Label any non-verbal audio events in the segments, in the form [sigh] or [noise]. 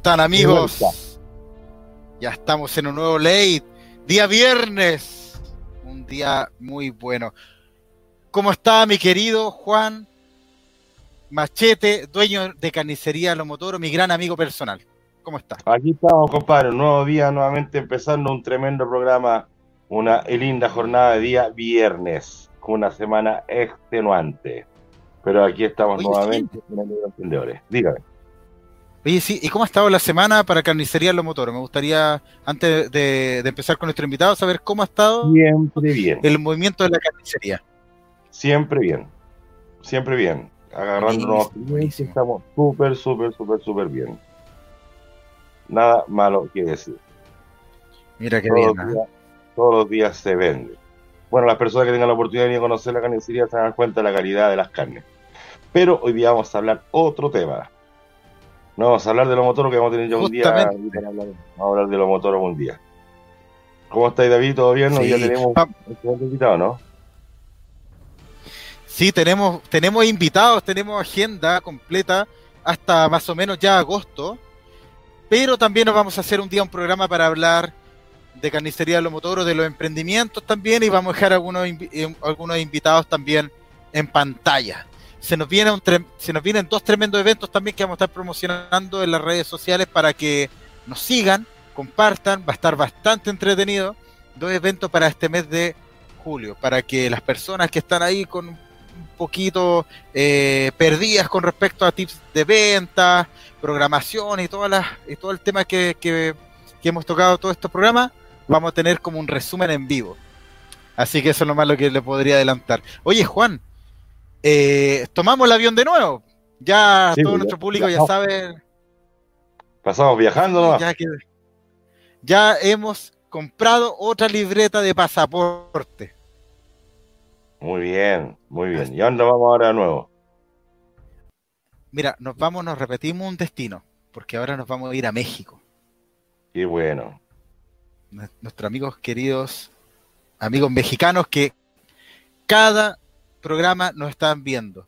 están amigos? Ya estamos en un nuevo late, día viernes, un día muy bueno. ¿Cómo está mi querido Juan Machete, dueño de carnicería Lo Motoro, mi gran amigo personal? ¿Cómo está? Aquí estamos, compadre, un nuevo día, nuevamente empezando un tremendo programa, una linda jornada de día viernes, con una semana extenuante. Pero aquí estamos nuevamente con los emprendedores. Dígame. Oye, sí, ¿y cómo ha estado la semana para Carnicería Los Motores? Me gustaría, antes de, empezar con nuestro invitado, saber cómo ha estado Siempre bien. el movimiento de la carnicería. Siempre bien, siempre bien. Agarrándonos, estamos súper, súper, súper, súper bien. Nada malo que decir. Mira qué bien. ¿ah? todos los días se vende. Bueno, las personas que tengan la oportunidad de conocer la carnicería se dan cuenta de la calidad de las carnes. Pero hoy día vamos a hablar otro tema no vamos a hablar de los motores que vamos a tener ya un día. Vamos a hablar de los motores un día. ¿Cómo estáis, David? ¿Todo bien? Sí. Ya tenemos un invitado, ¿no? Sí, tenemos, tenemos invitados, tenemos agenda completa hasta más o menos ya agosto. Pero también nos vamos a hacer un día un programa para hablar de carnicería de los motores, de los emprendimientos también, y vamos a dejar algunos, eh, algunos invitados también en pantalla se nos, viene un se nos vienen dos tremendos eventos también que vamos a estar promocionando en las redes sociales para que nos sigan, compartan, va a estar bastante entretenido. Dos eventos para este mes de julio, para que las personas que están ahí con un poquito eh, perdidas con respecto a tips de venta, programación y, todas las, y todo el tema que, que, que hemos tocado todos estos programas, vamos a tener como un resumen en vivo. Así que eso es lo más lo que le podría adelantar. Oye, Juan, eh, tomamos el avión de nuevo. Ya todo nuestro público ya, sabe. Pasamos viajando, ya, ya hemos comprado otra libreta de pasaporte. Muy bien, muy bien. ¿Y dónde vamos ahora de nuevo? Mira, nos vamos, nos repetimos un destino, porque ahora nos vamos a ir a México. Qué bueno. Nuestros amigos queridos, amigos mexicanos que cada programa nos están viendo.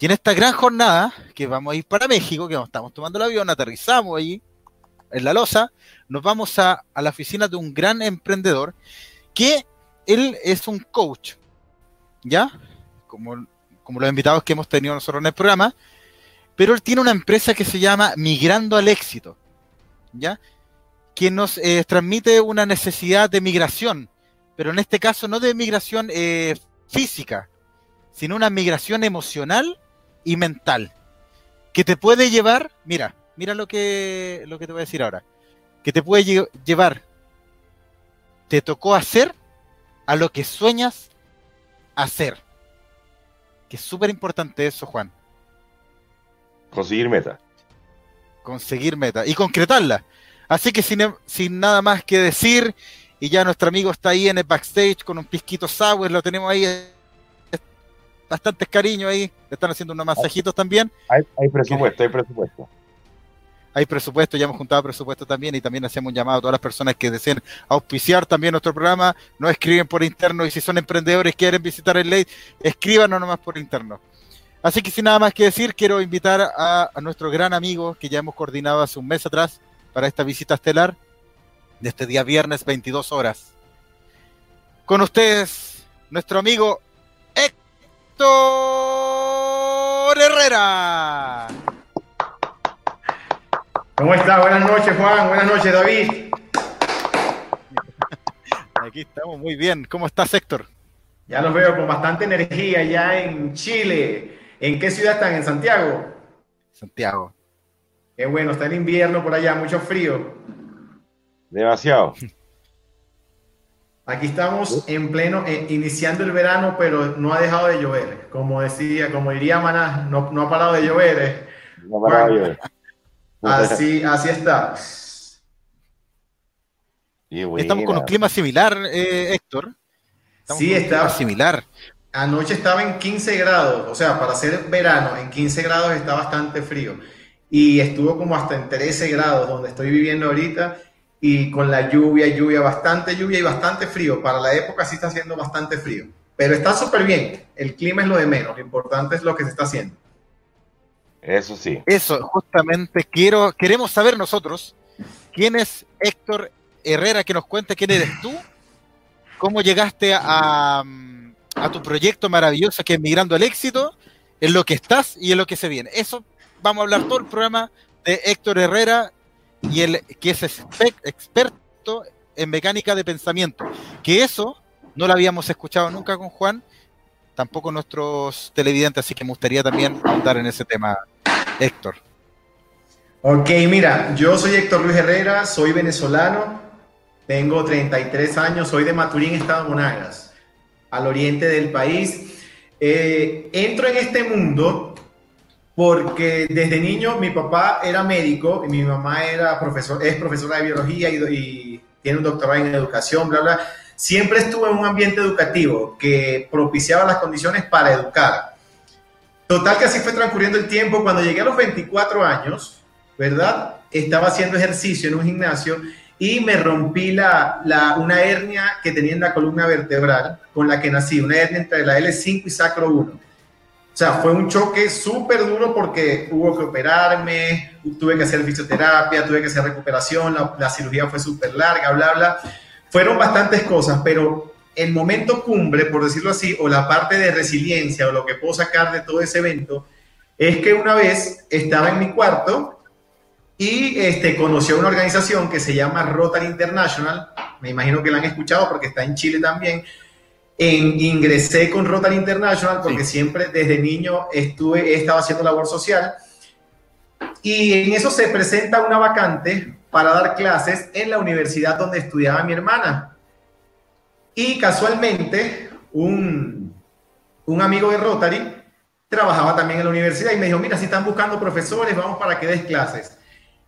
Y en esta gran jornada, que vamos a ir para México, que estamos tomando el avión, aterrizamos allí, en la losa, nos vamos a, la oficina de un gran emprendedor, que él es un coach, ¿ya? Como, como los invitados que hemos tenido nosotros en el programa, pero él tiene una empresa que se llama Migrando al Éxito, ¿ya? Que nos eh, transmite una necesidad de migración, pero en este caso no de migración eh, física, sino una migración emocional y mental que te puede llevar, mira, mira lo que, lo que te voy a decir ahora, que te puede llevar, te tocó hacer a lo que sueñas hacer. Que es súper importante eso, Juan. Conseguir meta. Conseguir meta y concretarla. Así que sin, sin nada más que decir, y ya nuestro amigo está ahí en el backstage con un pisquito sour, lo tenemos ahí bastantes cariños ahí, le están haciendo unos masajitos también. Hay, presupuesto, hay presupuesto. Hay presupuesto, ya hemos juntado presupuesto también y también hacemos un llamado a todas las personas que deseen auspiciar también nuestro programa, no escriben por interno y si son emprendedores y quieren visitar el ley, escríbanos nomás por interno. Así que sin nada más que decir, quiero invitar a, a nuestro gran amigo que ya hemos coordinado hace un mes atrás para esta visita estelar de este día viernes 22 horas. Con ustedes, nuestro amigo Herrera. ¿Cómo está? Buenas noches, Juan. Buenas noches, David. Aquí estamos muy bien. ¿Cómo estás, Héctor? Ya los veo con bastante energía ya en Chile. ¿En qué ciudad están? ¿En Santiago? Santiago. Qué bueno, está el invierno por allá, mucho frío. Demasiado. [laughs] Aquí estamos en pleno, eh, iniciando el verano, pero no ha dejado de llover. Como decía, como diría Maná, no, no ha parado de llover. Eh. No ha parado de llover. Así, [laughs] así está. Estamos con un clima similar, eh, Héctor. sí, está similar. Anoche estaba en 15 grados, o sea, para ser verano, en 15 grados está bastante frío. Y estuvo como hasta en 13 grados, donde estoy viviendo ahorita y con la lluvia, lluvia, bastante lluvia y bastante frío. Para la época sí está haciendo bastante frío, pero está súper bien. El clima es lo de menos, lo importante es lo que se está haciendo. Eso sí. Eso, justamente quiero, queremos saber nosotros quién es Héctor Herrera, que nos cuente quién eres tú, cómo llegaste a, a tu proyecto maravilloso que es Migrando al Éxito, en lo que estás y en lo que se viene. Eso vamos a hablar todo el programa de Héctor Herrera y el que es experto en mecánica de pensamiento. Que eso no lo habíamos escuchado nunca con Juan, tampoco nuestros televidentes, así que me gustaría también contar en ese tema, Héctor. Ok, mira, yo soy Héctor Luis Herrera, soy venezolano, tengo 33 años, soy de Maturín, Estado Monagas, al oriente del país. Eh, entro en este mundo porque desde niño mi papá era médico y mi mamá era profesor, es profesora de biología y, tiene un doctorado en educación, bla, bla. Siempre estuve en un ambiente educativo que propiciaba las condiciones para educar. Total que así fue transcurriendo el tiempo. Cuando llegué a los 24 años, ¿verdad? Estaba haciendo ejercicio en un gimnasio y me rompí la, la, una hernia que tenía en la columna vertebral con la que nací, una hernia entre la L5 y sacro 1. O sea, fue un choque súper duro porque hubo que operarme, tuve que hacer fisioterapia, tuve que hacer recuperación, la, cirugía fue súper larga, bla, bla. Fueron bastantes cosas, pero el momento cumbre, por decirlo así, o la parte de resiliencia o lo que puedo sacar de todo ese evento, es que una vez estaba en mi cuarto y este, conocí a una organización que se llama Rotary International, me imagino que la han escuchado porque está en Chile también, en, ingresé con Rotary International porque siempre desde niño estuve, he estado haciendo labor social. Y en eso se presenta una vacante para dar clases en la universidad donde estudiaba mi hermana. Y casualmente, un, un amigo de Rotary trabajaba también en la universidad y me dijo, mira, si están buscando profesores, vamos para que des clases.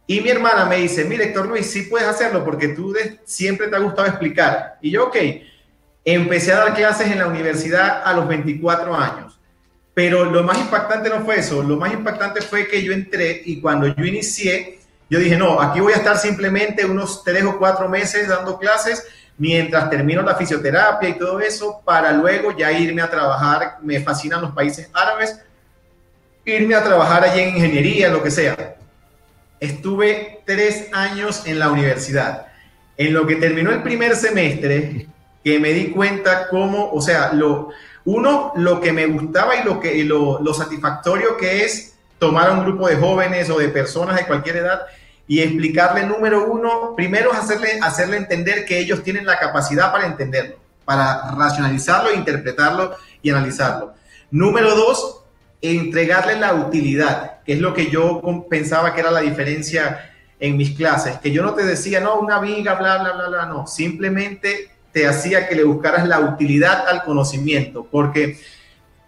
Y mi hermana me dice, mira, Héctor Luis, sí puedes hacerlo porque tú siempre te ha gustado explicar. Y yo, ok, Empecé a dar clases en la universidad a los 24 años. Pero lo más impactante no fue eso, lo más impactante fue que yo entré y cuando yo inicié, yo dije, no, aquí voy a estar simplemente unos tres o cuatro meses dando clases mientras termino la fisioterapia y todo eso, para luego ya irme a trabajar, me fascinan los países árabes, irme a trabajar allí en ingeniería, lo que sea. Estuve tres años en la universidad. En lo que terminó el primer semestre, que me di cuenta cómo, o sea, lo, uno, lo que me gustaba y lo, que, lo, satisfactorio que es tomar a un grupo de jóvenes o de personas de cualquier edad y explicarle, número uno, primero hacerle, hacerle entender que ellos tienen la capacidad para entenderlo, para racionalizarlo, interpretarlo y analizarlo. Número dos, entregarle la utilidad, que es lo que yo pensaba que era la diferencia en mis clases, que yo no te decía, no, una viga, bla, bla, bla, bla, no, simplemente te hacía que le buscaras la utilidad al conocimiento, porque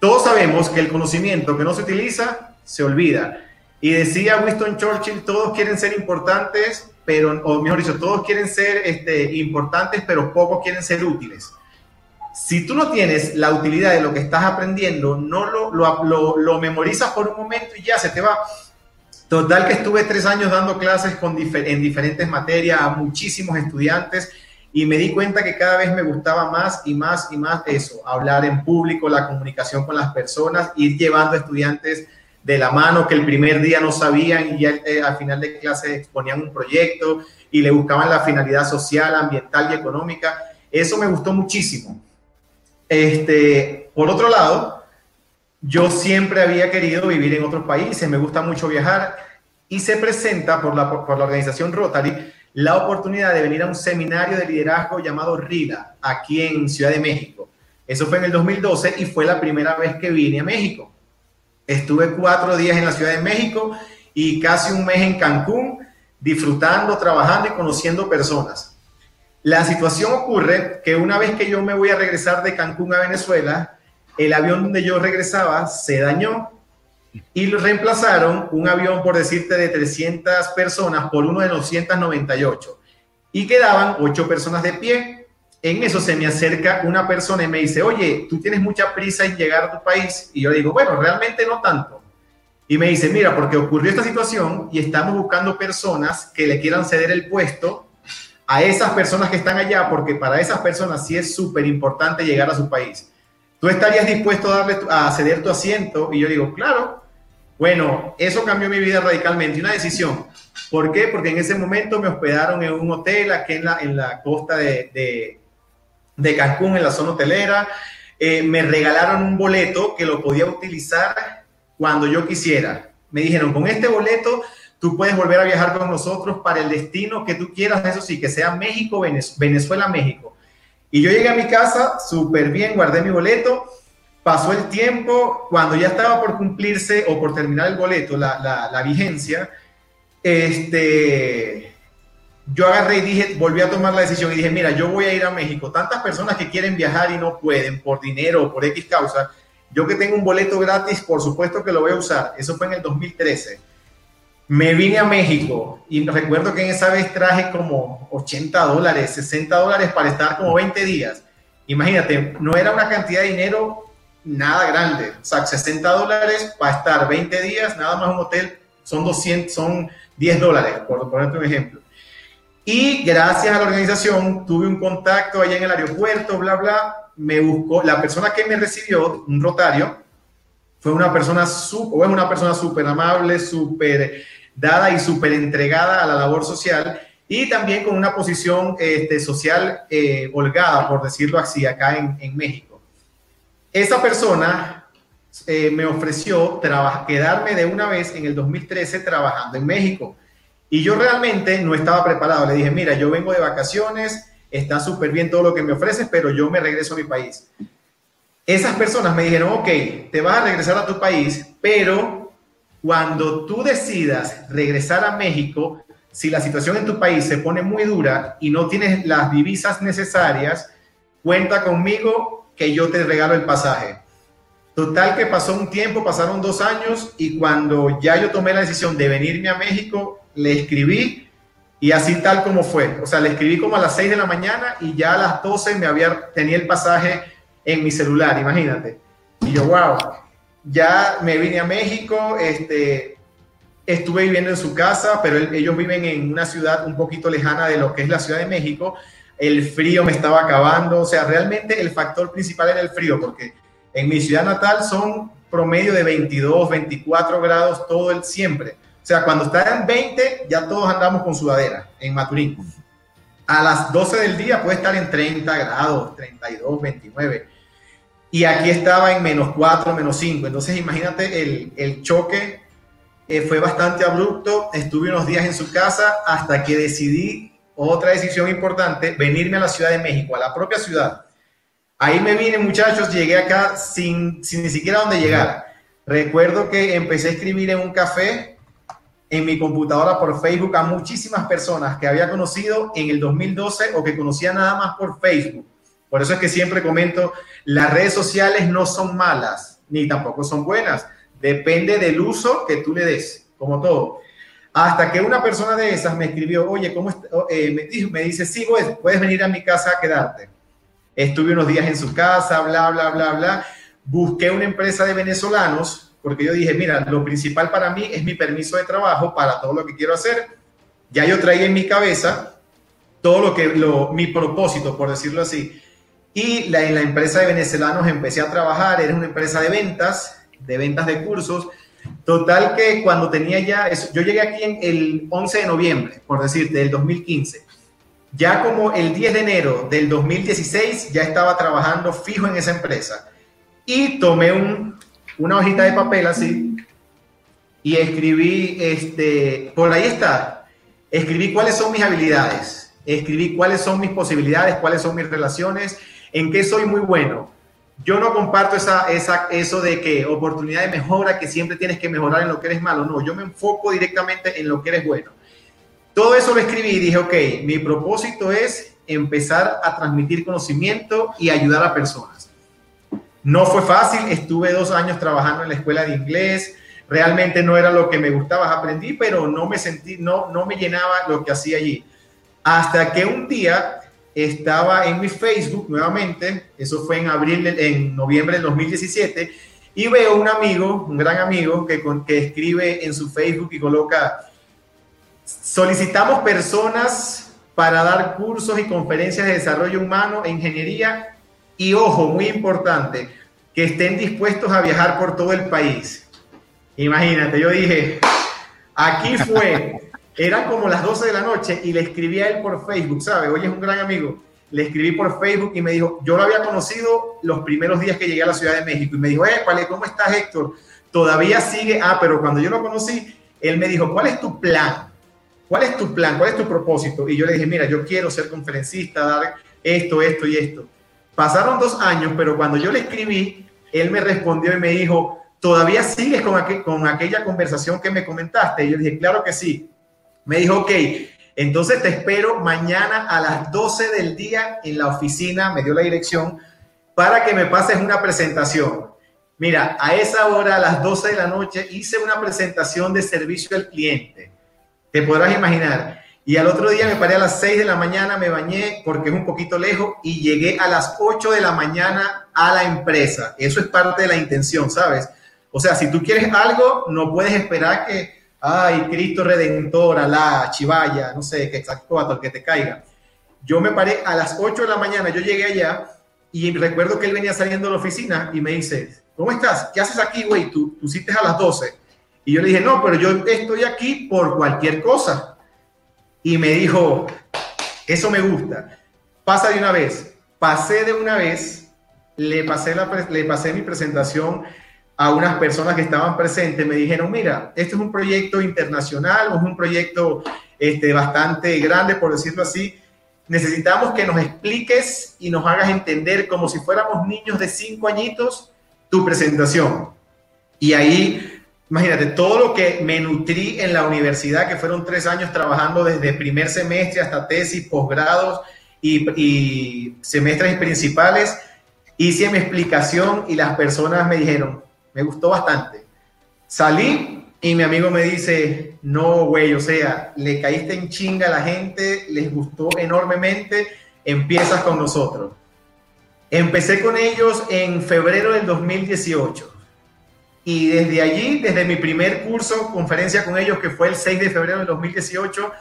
todos sabemos que el conocimiento que no se utiliza se olvida. Y decía Winston Churchill, todos quieren ser importantes, pero, o mejor dicho, todos quieren ser este, importantes, pero pocos quieren ser útiles. Si tú no tienes la utilidad de lo que estás aprendiendo, no lo, lo, lo, memorizas por un momento y ya se te va. Total que estuve tres años dando clases con en diferentes materias a muchísimos estudiantes y me di cuenta que cada vez me gustaba más y más y más eso, hablar en público, la comunicación con las personas, ir llevando estudiantes de la mano que el primer día no sabían y ya eh, al final de clase exponían un proyecto y le buscaban la finalidad social, ambiental y económica. Eso me gustó muchísimo. Este, por otro lado, yo siempre había querido vivir en otros países, me gusta mucho viajar y se presenta por la, por la organización Rotary la oportunidad de venir a un seminario de liderazgo llamado RILA, aquí en Ciudad de México. Eso fue en el 2012 y fue la primera vez que vine a México. Estuve cuatro días en la Ciudad de México y casi un mes en Cancún, disfrutando, trabajando y conociendo personas. La situación ocurre que una vez que yo me voy a regresar de Cancún a Venezuela, el avión donde yo regresaba se dañó y reemplazaron un avión, por decirte, de 300 personas por uno de 298 y quedaban ocho personas de pie. En eso se me acerca una persona y me dice, oye, tú tienes mucha prisa en llegar a tu país. Y yo digo, bueno, realmente no tanto. Y me dice, mira, porque ocurrió esta situación y estamos buscando personas que le quieran ceder el puesto a esas personas que están allá, porque para esas personas sí es súper importante llegar a su país. ¿Tú estarías dispuesto a, darle, a ceder tu asiento? Y yo digo, claro, Bueno, eso cambió mi vida radicalmente, una decisión. ¿Por qué? Porque en ese momento me hospedaron en un hotel aquí en la, en la costa de, de, Cancún, en la zona hotelera. Eh, me regalaron un boleto que lo podía utilizar cuando yo quisiera. Me dijeron, con este boleto tú puedes volver a viajar con nosotros para el destino que tú quieras, eso sí, que sea México, Venezuela, México. Y yo llegué a mi casa súper bien, guardé mi boleto, pasó el tiempo, cuando ya estaba por cumplirse o por terminar el boleto, la, vigencia, este, yo agarré y dije, volví a tomar la decisión y dije, mira, yo voy a ir a México. Tantas personas que quieren viajar y no pueden por dinero o por X causa. Yo que tengo un boleto gratis, por supuesto que lo voy a usar. Eso fue en el 2013. Me vine a México y recuerdo que en esa vez traje como 80 dólares, 60 dólares para estar como 20 días. Imagínate, no era una cantidad de dinero nada grande. O sea, 60 dólares para estar 20 días, nada más un hotel, son 200, son 10 dólares, por ponerte un ejemplo. Y gracias a la organización tuve un contacto allá en el aeropuerto, bla, bla. Me buscó, la persona que me recibió, un rotario, fue una persona, o es una persona súper amable, súper dada y súper entregada a la labor social y también con una posición este, social eh, holgada, por decirlo así, acá en, en México. Esa persona eh, me ofreció quedarme de una vez en el 2013 trabajando en México. Y yo realmente no estaba preparado. Le dije, mira, yo vengo de vacaciones, está súper bien todo lo que me ofreces, pero yo me regreso a mi país. Esas personas me dijeron, ok, te vas a regresar a tu país, pero cuando tú decidas regresar a México, si la situación en tu país se pone muy dura y no tienes las divisas necesarias, cuenta conmigo que yo te regalo el pasaje. Total que pasó un tiempo, pasaron dos años y cuando ya yo tomé la decisión de venirme a México, le escribí y así tal como fue. O sea, le escribí como a las 6 de la mañana y ya a las 12 me había, tenía el pasaje en mi celular, imagínate. Y yo, wow, ya me vine a México, este, estuve viviendo en su casa, pero ellos viven en una ciudad un poquito lejana de lo que es la Ciudad de México. El frío me estaba acabando, o sea, realmente el factor principal era el frío, porque en mi ciudad natal son promedio de 22, 24 grados todo el siempre. O sea, cuando está en 20, ya todos andamos con sudadera en Maturín. A las 12 del día puede estar en 30 grados, 32, 29. Y aquí estaba en menos 4, menos 5. Entonces, imagínate el, el choque. Eh, fue bastante abrupto. Estuve unos días en su casa hasta que decidí otra decisión importante, venirme a la Ciudad de México, a la propia ciudad Ahí me vine, muchachos, llegué acá sin, sin ni siquiera dónde llegar. Recuerdo que empecé a escribir en un café en mi computadora por Facebook a muchísimas personas que había conocido en el 2012 o que conocía nada más por Facebook. Por eso es que siempre comento, las redes sociales no son malas, ni tampoco son buenas. Depende del uso que tú le des, como todo. Hasta que una persona de esas me escribió, oye, ¿cómo eh, me, dijo, me dice, sí, puedes venir a mi casa a quedarte. Estuve unos días en su casa, bla, bla, bla, bla. Busqué una empresa de venezolanos porque yo dije, mira, lo principal para mí es mi permiso de trabajo para todo lo que quiero hacer. Ya yo traía en mi cabeza todo lo que, lo, mi propósito, por decirlo así. Y la, en la empresa de venezolanos empecé a trabajar, era una empresa de ventas, de ventas de cursos. Total que cuando tenía ya, eso, yo llegué aquí el 11 de noviembre, por decir, del 2015. Ya como el 10 de enero del 2016 ya estaba trabajando fijo en esa empresa y tomé un, una hojita de papel así y escribí, este, por ahí está, escribí cuáles son mis habilidades, escribí cuáles son mis posibilidades, cuáles son mis relaciones, en qué soy muy bueno. Yo no comparto esa, esa, eso de que oportunidad de mejora, que siempre tienes que mejorar en lo que eres malo. No, yo me enfoco directamente en lo que eres bueno. Todo eso lo escribí y dije, ok, mi propósito es empezar a transmitir conocimiento y ayudar a personas. No fue fácil, estuve dos años trabajando en la escuela de inglés, realmente no era lo que me gustaba, aprendí, pero no me sentí, no, no me llenaba lo que hacía allí. Hasta que un día estaba en mi Facebook nuevamente, eso fue en abril, en noviembre del 2017, y veo un amigo, un gran amigo, que, escribe en su Facebook y coloca, Solicitamos personas para dar cursos y conferencias de desarrollo humano e ingeniería y, ojo, muy importante, que estén dispuestos a viajar por todo el país. Imagínate, yo dije, aquí fue, eran como las 12 de la noche y le escribí a él por Facebook, ¿sabes? Hoy es un gran amigo. Le escribí por Facebook y me dijo, yo lo había conocido los primeros días que llegué a la Ciudad de México y me dijo, eh, ¿cómo estás Héctor? Todavía sigue, ah, pero cuando yo lo conocí, él me dijo, ¿cuál es tu plan? ¿Cuál es tu plan? ¿Cuál es tu propósito? Y yo le dije, mira, yo quiero ser conferencista, dar esto, esto y esto. Pasaron dos años, pero cuando yo le escribí, él me respondió y me dijo, ¿todavía sigues con, con aquella conversación que me comentaste? Y yo dije, claro que sí. Me dijo, ok, entonces te espero mañana a las 12 del día en la oficina, me dio la dirección, para que me pases una presentación. Mira, a esa hora, a las 12 de la noche, hice una presentación de servicio al cliente. Te podrás imaginar. Y al otro día me paré a las 6 de la mañana, me bañé porque es un poquito lejos y llegué a las 8 de la mañana a la empresa. Eso es parte de la intención, ¿sabes? O sea, si tú quieres algo, no puedes esperar que, ay, Cristo Redentor, la Chivaya, no sé, que exacto, que te caiga. Yo me paré a las 8 de la mañana, yo llegué allá y recuerdo que él venía saliendo de la oficina y me dice, ¿cómo estás? ¿Qué haces aquí, güey? Tú, tú a las 12. Y yo le dije, no, pero yo estoy aquí por cualquier cosa y me dijo, eso me gusta, pasa de una vez. Pasé de una vez, le pasé, la, le pasé mi presentación a unas personas que estaban presentes, me dijeron, mira, este es un proyecto internacional, es un proyecto este, bastante grande, por decirlo así. Necesitamos que nos expliques y nos hagas entender como si fuéramos niños de cinco añitos tu presentación. Y ahí Imagínate, todo lo que me nutrí en la universidad, que fueron tres años trabajando desde primer semestre hasta tesis, posgrados y, semestres principales, hice mi explicación y las personas me dijeron, me gustó bastante. Salí y mi amigo me dice, no, güey, o sea, le caíste en chinga a la gente, les gustó enormemente, empiezas con nosotros. Empecé con ellos en febrero del 2018 y desde allí, desde mi primer curso, conferencia con ellos, que fue el 6 de febrero de 2018,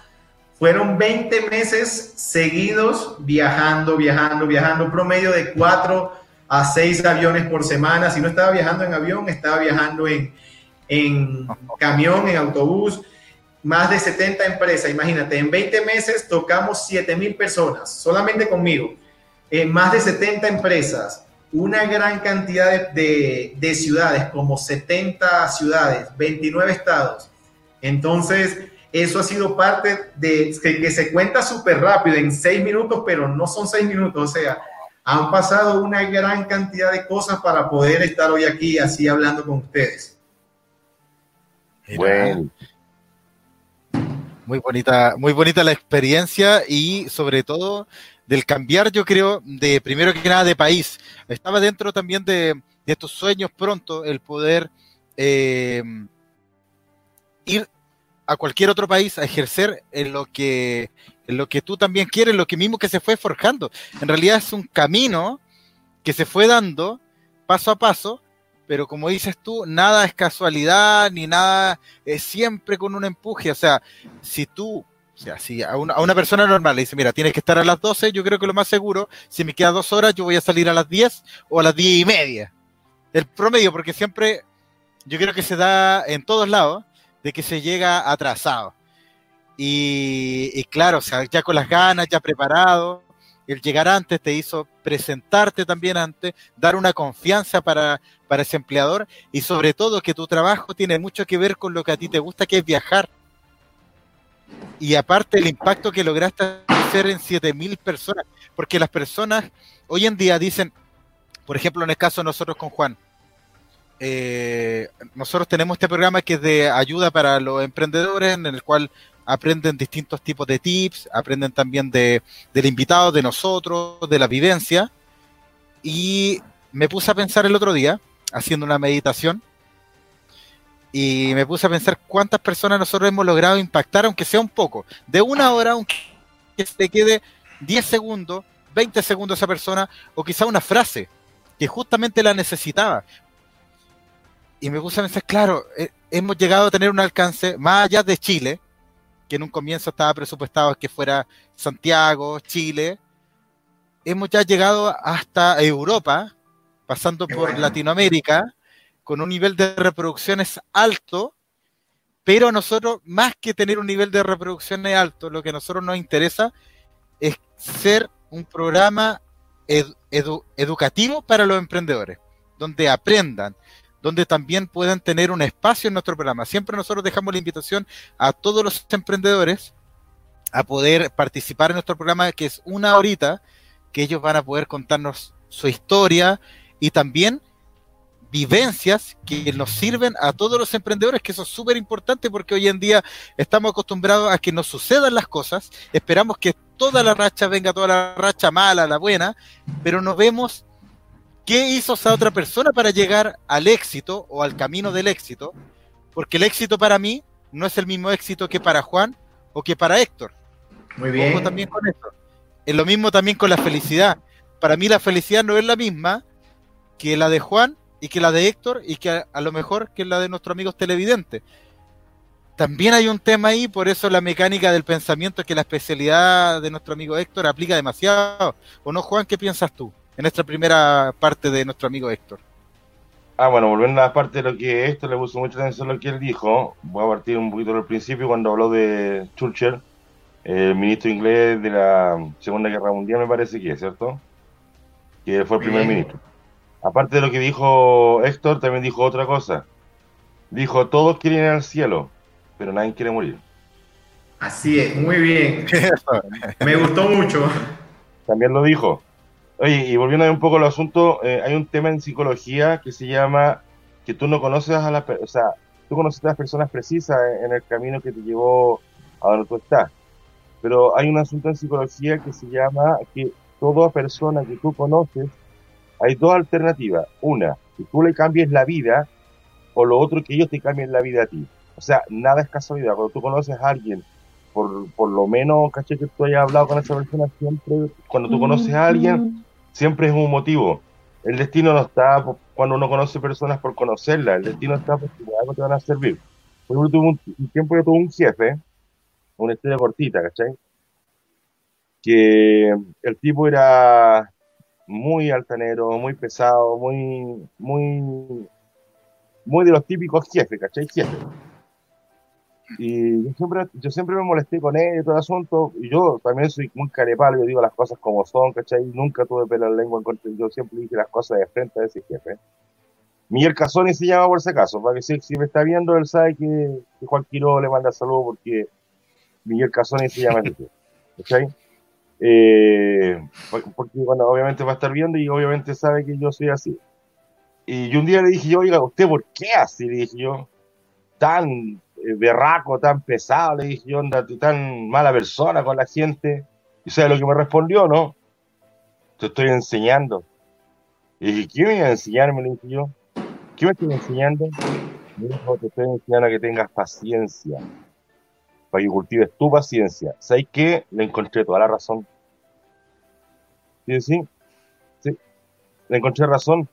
fueron 20 meses seguidos viajando, viajando, viajando, promedio de 4 a 6 aviones por semana. Si no estaba viajando en avión, estaba viajando en, en camión, en autobús. Más de 70 empresas, imagínate, en 20 meses tocamos 7 mil personas, solamente conmigo. En más de 70 empresas, una gran cantidad de, ciudades, como 70 ciudades, 29 estados. Entonces, eso ha sido parte de que, se cuenta súper rápido, en seis minutos, pero no son seis minutos, o sea, han pasado una gran cantidad de cosas para poder estar hoy aquí así hablando con ustedes. Bueno. Muy bonita, muy bonita la experiencia y sobre todo del cambiar, yo creo, de primero que nada de país. Estaba dentro también de, estos sueños pronto el poder eh, ir a cualquier otro país a ejercer en lo que lo que tú también quieres, lo que mismo que se fue forjando. En realidad es un camino que se fue dando paso a paso, pero como dices tú, nada es casualidad ni nada es siempre con un empuje. O sea, si tú o sea, si a una, persona normal le dice, mira, tienes que estar a las 12, yo creo que lo más seguro, si me queda dos horas, yo voy a salir a las 10 o a las 10 y media. El promedio, porque siempre, yo creo que se da en todos lados, de que se llega atrasado. Y, claro, o sea, ya con las ganas, ya preparado, el llegar antes te hizo presentarte también antes, dar una confianza para, para ese empleador y sobre todo que tu trabajo tiene mucho que ver con lo que a ti te gusta, que es viajar. Y aparte el impacto que lograste hacer en 7000 personas, porque las personas hoy en día dicen, por ejemplo, en el caso de nosotros con Juan, eh, nosotros tenemos este programa que es de ayuda para los emprendedores, en el cual aprenden distintos tipos de tips, aprenden también de, del invitado, de nosotros, de la vivencia. Y me puse a pensar el otro día, haciendo una meditación, y me puse a pensar cuántas personas nosotros hemos logrado impactar, aunque sea un poco. De una hora, aunque se quede 10 segundos, 20 segundos esa persona, o quizá una frase que justamente la necesitaba. Y me puse a pensar, claro, eh, hemos llegado a tener un alcance más allá de Chile, que en un comienzo estaba presupuestado que fuera Santiago, Chile. Hemos ya llegado hasta Europa, pasando por Latinoamérica, con un nivel de reproducciones alto, pero a nosotros, más que tener un nivel de reproducciones alto, lo que a nosotros nos interesa es ser un programa educativo para los emprendedores, donde aprendan, donde también puedan tener un espacio en nuestro programa. Siempre nosotros dejamos la invitación a todos los emprendedores a poder participar en nuestro programa, que es una horita, que ellos van a poder contarnos su historia y también vivencias que nos sirven a todos los emprendedores, que eso es súper importante porque hoy en día estamos acostumbrados a que nos sucedan las cosas, esperamos que toda la racha venga, toda la racha mala, la buena, pero no vemos qué hizo esa otra persona para llegar al éxito o al camino del éxito, porque el éxito para mí no es el mismo éxito que para Juan o que para Héctor. Muy bien. también con eso. Es lo mismo también con la felicidad. Para mí la felicidad no es la misma que la de Juan y que la de Héctor y que a, lo mejor que la de nuestros amigos televidentes. También hay un tema ahí, por eso la mecánica del pensamiento que la especialidad de nuestro amigo Héctor aplica demasiado. ¿O no, Juan? ¿Qué piensas tú en esta primera parte de nuestro amigo Héctor? Ah, bueno, volviendo a la parte de lo que Héctor le puso mucha atención a lo que él dijo, voy a partir un poquito del principio cuando habló de Churchill el ministro inglés de la Segunda Guerra Mundial, me parece que es, ¿cierto? Que fue el primer ministro. Aparte de lo que dijo Héctor, también dijo otra cosa. Dijo, todos quieren ir al cielo, pero nadie quiere morir. Así es, muy bien. [laughs] me gustó mucho. También lo dijo. Oye, y volviendo un poco al asunto, eh, hay un tema en psicología que se llama que tú no conoces a las o sea, tú conoces a las personas precisas en el camino que te llevó a donde tú estás. Pero hay un asunto en psicología que se llama que toda persona que tú conoces, hay dos alternativas. Una, que tú le cambies la vida, o lo otro, que ellos te cambien la vida a ti. O sea, nada es casualidad. Cuando tú conoces a alguien, por, por lo menos, caché que tú hayas hablado con esa persona, siempre, cuando tú conoces a alguien, siempre es un motivo. El destino no está cuando uno conoce personas por conocerlas, el destino está porque algo te van a servir. Por ejemplo, tuve un, tiempo yo tuve un jefe una historia cortita, ¿cachai? Que el tipo era muy altanero, muy pesado, muy, muy, muy de los típicos jefes, ¿cachai? Jefes. Y yo siempre, yo siempre me molesté con él y todo el asunto. Y yo también soy muy carepalo, yo digo las cosas como son, ¿cachai? Nunca tuve pelo en lengua en contra. Yo siempre dije las cosas de frente a ese jefe. Miguel Casoni se llama por si acaso, para que si, si me está viendo, él sabe que, que Juan Quiro le manda saludos porque Miguel Casoni se llama ese. ¿Cachai? Eh, porque, bueno, obviamente va a estar viendo y obviamente sabe que yo soy así. Y un día le dije yo, oiga, ¿usted por qué así? Le dije yo, tan berraco, tan pesado, le dije yo, anda, tan mala persona con la gente. Y sabe lo que me respondió, ¿no? Te estoy enseñando. Y dije, ¿qué me iba a enseñarme? Le dije yo, ¿qué me estoy enseñando? Me dijo, te estoy enseñando a que tengas paciencia para que cultives tu paciencia. ¿Sabes qué? Le encontré toda la razón. ¿Sí? ¿Sí? sí. Le encontré razón.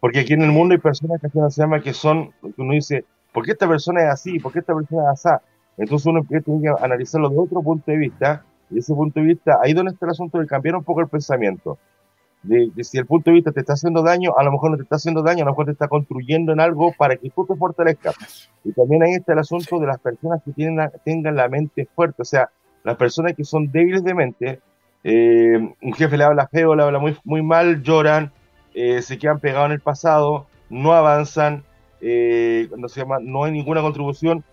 Porque aquí en el mundo hay personas que llama que son, uno dice, ¿por qué esta persona es así? ¿Por qué esta persona es así? Entonces uno tiene que analizarlo de otro punto de vista, y ese punto de vista, ahí donde está el asunto de cambiar un poco el pensamiento de, si el punto de vista te está haciendo daño, a lo mejor no te está haciendo daño, a lo mejor te está construyendo en algo para que tú te fortalezcas. Y también ahí está el asunto de las personas que tienen tengan la mente fuerte, o sea, las personas que son débiles de mente, eh, un jefe le habla feo, le habla muy, muy mal, lloran, eh, se quedan pegados en el pasado, no avanzan, eh, no hay ninguna contribución.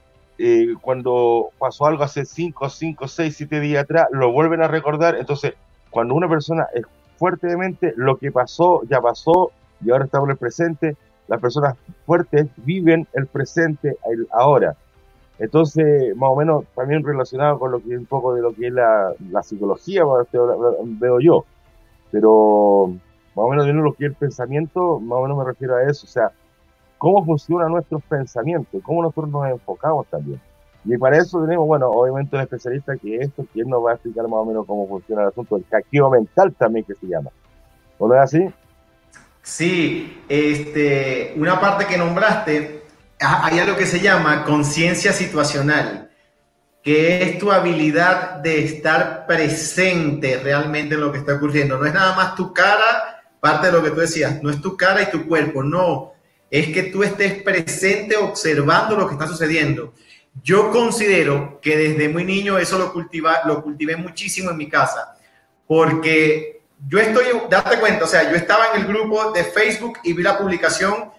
cuando pasó algo hace 5, 5, 6, 7 días atrás, lo vuelven a recordar. Entonces, cuando una persona es fuertemente lo que pasó, ya pasó y ahora estamos en el presente. Las personas fuertes viven el presente, ahora. Entonces, más o menos también relacionado con lo que un poco de lo que es la, la psicología, veo yo. Pero más o menos de lo que es el pensamiento, más o menos me refiero a eso. O sea, cómo funcionan nuestros pensamientos, cómo nosotros nos enfocamos también. Y para eso tenemos, bueno, obviamente un especialista que esto, quien nos va a explicar más o menos cómo funciona el asunto del hackeo mental también que se llama. ¿No es así? Sí, este, una parte que nombraste, hay algo que se llama conciencia situacional, que es tu habilidad de estar presente realmente en lo que está ocurriendo. No es nada más tu cara, parte de lo que tú decías, no es tu cara y tu cuerpo, no es que tú estés presente observando lo que está sucediendo. Yo considero que desde muy niño eso lo, cultiva, lo cultivé muchísimo en mi casa, porque yo estoy, date cuenta, o sea, yo estaba en el grupo de Facebook y vi la publicación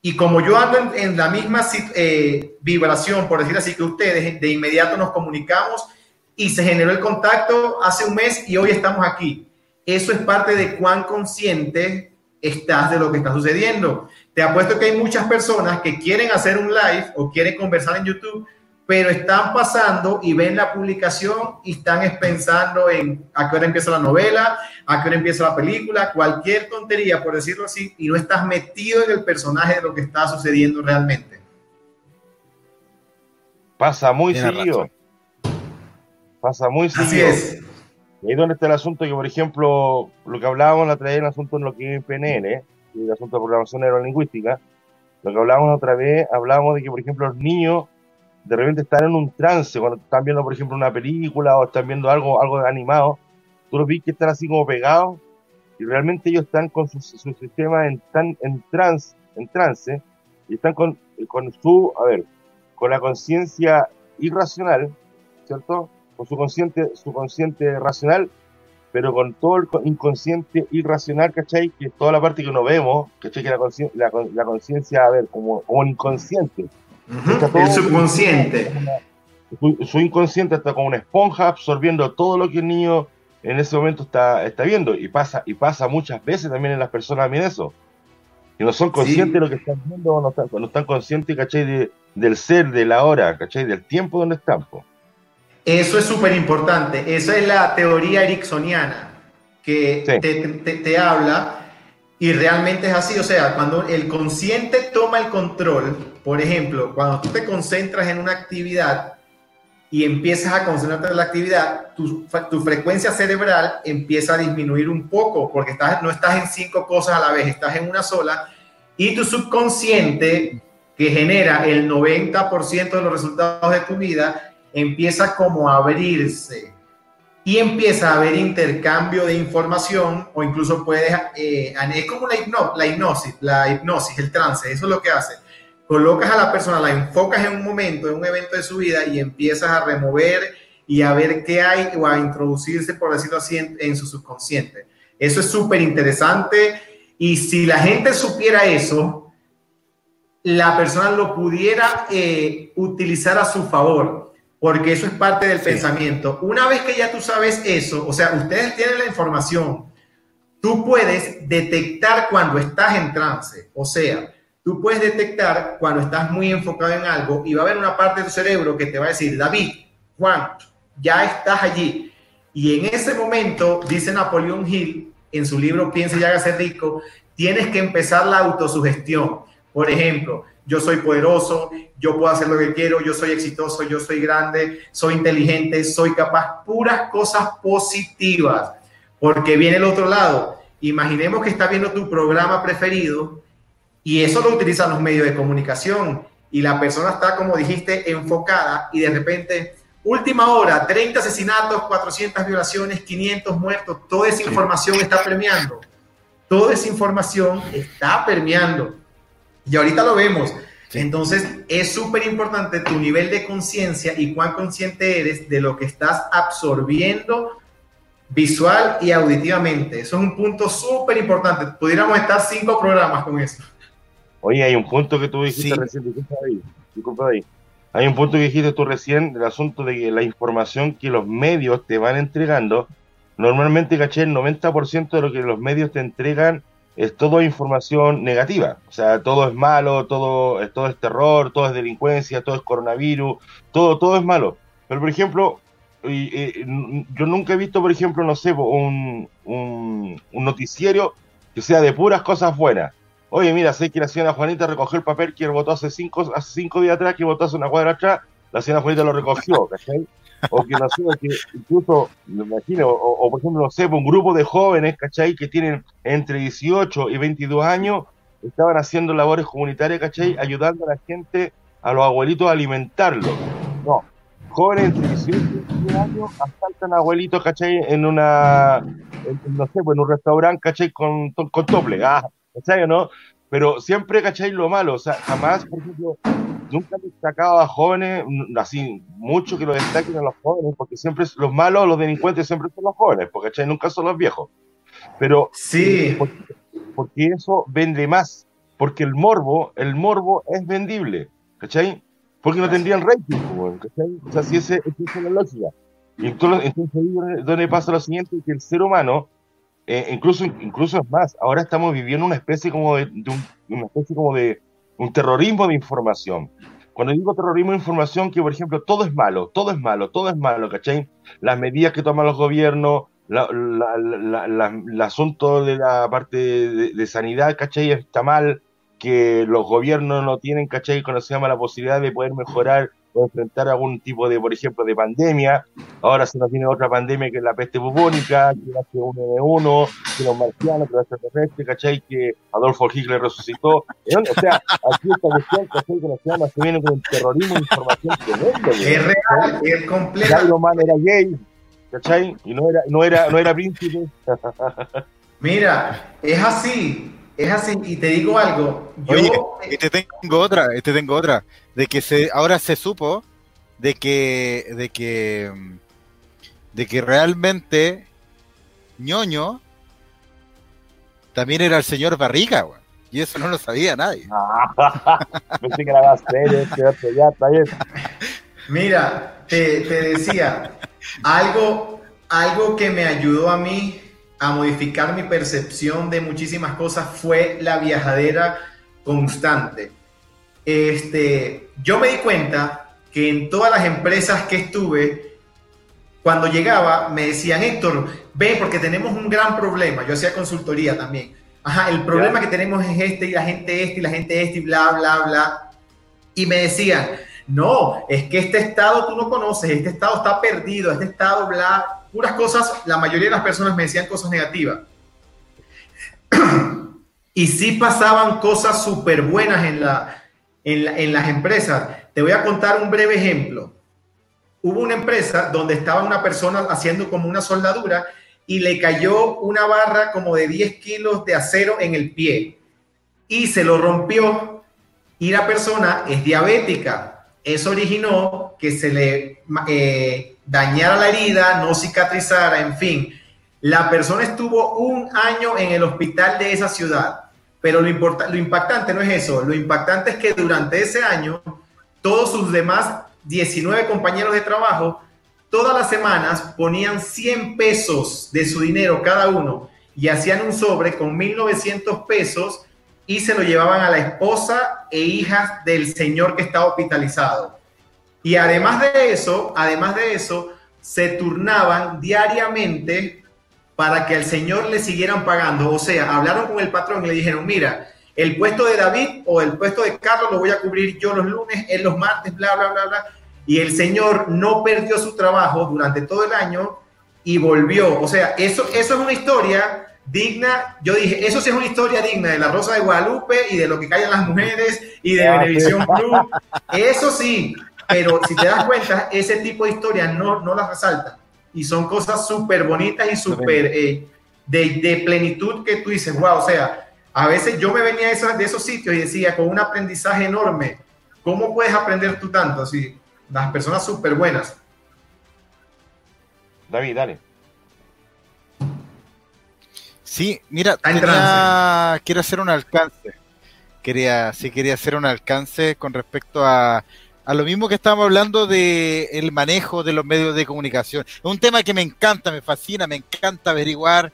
y como yo ando en, la misma eh, vibración, por decir así, que ustedes, de inmediato nos comunicamos y se generó el contacto hace un mes y hoy estamos aquí. Eso es parte de cuán consciente estás de lo que está sucediendo. Te apuesto que hay muchas personas que quieren hacer un live o quieren conversar en YouTube, pero están pasando y ven la publicación y están pensando en a qué hora empieza la novela, a qué hora empieza la película, cualquier tontería, por decirlo así, y no estás metido en el personaje de lo que está sucediendo realmente. Pasa muy seguido. Pasa muy seguido. Así es. Y ahí donde está el asunto que, por ejemplo, lo que hablábamos la otra vez, el asunto en lo que es PNN, el asunto de programación neurolingüística, lo que hablábamos otra vez, hablábamos de que, por ejemplo, los niños de repente están en un trance, cuando están viendo, por ejemplo, una película o están viendo algo, algo animado, tú los ves que están así como pegados y realmente ellos están con su, su sistema en, en, trance, en trance y están con, con su, a ver, con la conciencia irracional, ¿cierto? Con su consciente, su consciente racional, pero con todo el inconsciente irracional, ¿cachai? Que es toda la parte que no vemos, ¿cachai? Que la, la, conciencia, a ver, como, como un inconsciente. el subconsciente. Su, inconsciente está como una esponja absorbiendo todo lo que el niño en ese momento está, está viendo. Y pasa, y pasa muchas veces también en las personas también eso. Que no son conscientes de lo que están viendo, no están, no están conscientes, ¿cachai? del ser, de la hora, ¿cachai? Del tiempo donde están. Eso es súper importante. Esa es la teoría ericksoniana que te, habla y realmente es así. O sea, cuando el consciente toma el control, por ejemplo, cuando tú te concentras en una actividad y empiezas a concentrarte en la actividad, tu, tu frecuencia cerebral empieza a disminuir un poco porque estás, no estás en cinco cosas a la vez, estás en una sola y tu subconsciente que genera el 90% de los resultados de tu vida, empieza como a abrirse y empieza a haber intercambio de información o incluso puedes, eh, es como la, la hipnosis, la hipnosis, el trance, eso es lo que hace. Colocas a la persona, la enfocas en un momento, en un evento de su vida y empiezas a remover y a ver qué hay o a introducirse, por decirlo así, en, su subconsciente. Eso es súper interesante y si la gente supiera eso, la persona lo pudiera eh, utilizar a su favor porque eso es parte del pensamiento. Una vez que ya tú sabes eso, o sea, ustedes tienen la información, tú puedes detectar cuando estás en trance, o sea, tú puedes detectar cuando estás muy enfocado en algo y va a haber una parte de tu cerebro que te va a decir, David, Juan, ya estás allí. Y en ese momento, dice Napoleón Hill en su libro Piensa y hágase rico, tienes que empezar la autosugestión. Por ejemplo, yo soy poderoso, yo puedo hacer lo que quiero, yo soy exitoso, yo soy grande, soy inteligente, soy capaz, puras cosas positivas, porque viene el otro lado. Imaginemos que está viendo tu programa preferido y eso lo utilizan los medios de comunicación y la persona está, como dijiste, enfocada y de repente, última hora, 30 asesinatos, 400 violaciones, 500 muertos, toda esa información está premiando. Toda esa información está permeando. Y ahorita lo vemos. Entonces, es súper importante tu nivel de conciencia y cuán consciente eres de lo que estás absorbiendo visual y auditivamente. Eso es un punto súper importante. Pudiéramos estar cinco programas con eso. Oye, hay un punto que tú dijiste recién, disculpa ahí, Hay un punto que dijiste tú recién, el asunto de que la información que los medios te van entregando, normalmente, caché, el 90% de lo que los medios te entregan es todo información negativa. O sea, todo es malo, todo, todo es terror, todo es delincuencia, todo es coronavirus, todo, todo es malo. Pero, por ejemplo, yo nunca he visto, por ejemplo, no sé, un, un, noticiero que sea de puras cosas buenas. Oye, mira, sé que la señora Juanita recogió el papel que votó hace cinco, hace cinco días atrás, que votó hace una cuadra atrás, la señora Juanita lo recogió, ¿cachai? O que no sé, que incluso, me imagino, o, por ejemplo, no sé, un grupo de jóvenes, ¿cachai? Que tienen entre 18 y 22 años, estaban haciendo labores comunitarias, ¿cachai? Ayudando a la gente, a los abuelitos a alimentarlos. No, jóvenes entre 18 y 22 años asaltan a abuelitos, ¿cachai? En una, no sé, pues en un restaurante, ¿cachai? Con, con, tople, ah, ¿cachai o no? Pero siempre, ¿cachai? Lo malo, o sea, jamás, por ejemplo, nunca he destacado a jóvenes, así, mucho que lo destaquen a los jóvenes, porque siempre los malos, los delincuentes siempre son los jóvenes, porque ¿cachai? Nunca son los viejos. Pero, sí. Porque, eso vende más, porque el morbo, el morbo es vendible, ¿cachai? Porque no tendrían rating, ¿cachai? O sea, si ese, esa es la lógica. Y entonces, entonces donde pasa lo siguiente, que el ser humano eh, incluso, incluso es más, ahora estamos viviendo una especie como de, un, una especie como de un terrorismo de información. Cuando digo terrorismo de información, que por ejemplo todo es malo, todo es malo, todo es malo, ¿cachai? Las medidas que toman los gobiernos, la, el asunto de la parte de, de, sanidad, ¿cachai? Está mal, que los gobiernos no tienen, ¿cachai? Cuando se llama la posibilidad de poder mejorar o enfrentar algún tipo de, por ejemplo, de pandemia. Ahora se nos viene otra pandemia que es la peste bubónica, que la H1N1, que los marcianos, que la extraterrestre, ¿cachai? Que Adolfo Hitler resucitó. O sea, aquí esta cuestión, ¿cachai? Que nos llama, se viene con el terrorismo de información tremendo. Es real, es completo. Iron Man era gay, ¿cachai? Y no era, no era, no era príncipe. [laughs] Mira, es así. Es así, y te digo algo. Yo, Oye, te tengo otra, te tengo otra, de que se, ahora se supo de que, de que, de que realmente ñoño también era el señor Barriga, güey. Y eso no lo sabía nadie. [laughs] Pensé que era serio, ya está bien. Mira, te, te decía, algo, algo que me ayudó a mí a modificar mi percepción de muchísimas cosas fue la viajadera constante. Este, yo me di cuenta que en todas las empresas que estuve, cuando llegaba, me decían, Héctor, ven porque tenemos un gran problema. Yo hacía consultoría también. Ajá, el problema que tenemos es este y la gente este y la gente este y bla, bla, bla. Y me decían, no, es que este estado tú no conoces, este estado está perdido, este estado, bla, puras cosas, la mayoría de las personas me decían cosas negativas. [clears throat] y sí pasaban cosas súper buenas en, la, en, las empresas. Te voy a contar un breve ejemplo. Hubo una empresa donde estaba una persona haciendo como una soldadura y le cayó una barra como de 10 kilos de acero en el pie y se lo rompió y la persona es diabética. Eso originó que se le eh, dañara la herida, no cicatrizara, en fin. La persona estuvo un año en el hospital de esa ciudad, pero lo, lo impactante no es eso, lo impactante es que durante ese año todos sus demás 19 compañeros de trabajo, todas las semanas ponían 100 pesos de su dinero cada uno y hacían un sobre con 1.900 pesos y se lo llevaban a la esposa e hijas del señor que estaba hospitalizado. Y además de eso, además de eso, se turnaban diariamente para que al señor le siguieran pagando. O sea, hablaron con el patrón y le dijeron, mira, el puesto de David o el puesto de Carlos lo voy a cubrir yo los lunes, él los martes, bla, bla, bla, bla. Y el señor no perdió su trabajo durante todo el año y volvió. O sea, eso, eso es una historia digna. Yo dije, eso sí es una historia digna de la Rosa de Guadalupe y de lo que callan las mujeres y de Benevisión Blue. Eso sí, pero si te das cuenta, ese tipo de historias no, no las resalta. Y son cosas súper bonitas y súper eh, de, plenitud que tú dices, wow, o sea, a veces yo me venía de esos, de esos sitios y decía, con un aprendizaje enorme, ¿cómo puedes aprender tú tanto? Así, las personas súper buenas. David, dale. Sí, mira, quiero hacer un alcance. Quería, sí, quería hacer un alcance con respecto a a lo mismo que estábamos hablando de el manejo de los medios de comunicación. Es un tema que me encanta, me fascina, me encanta averiguar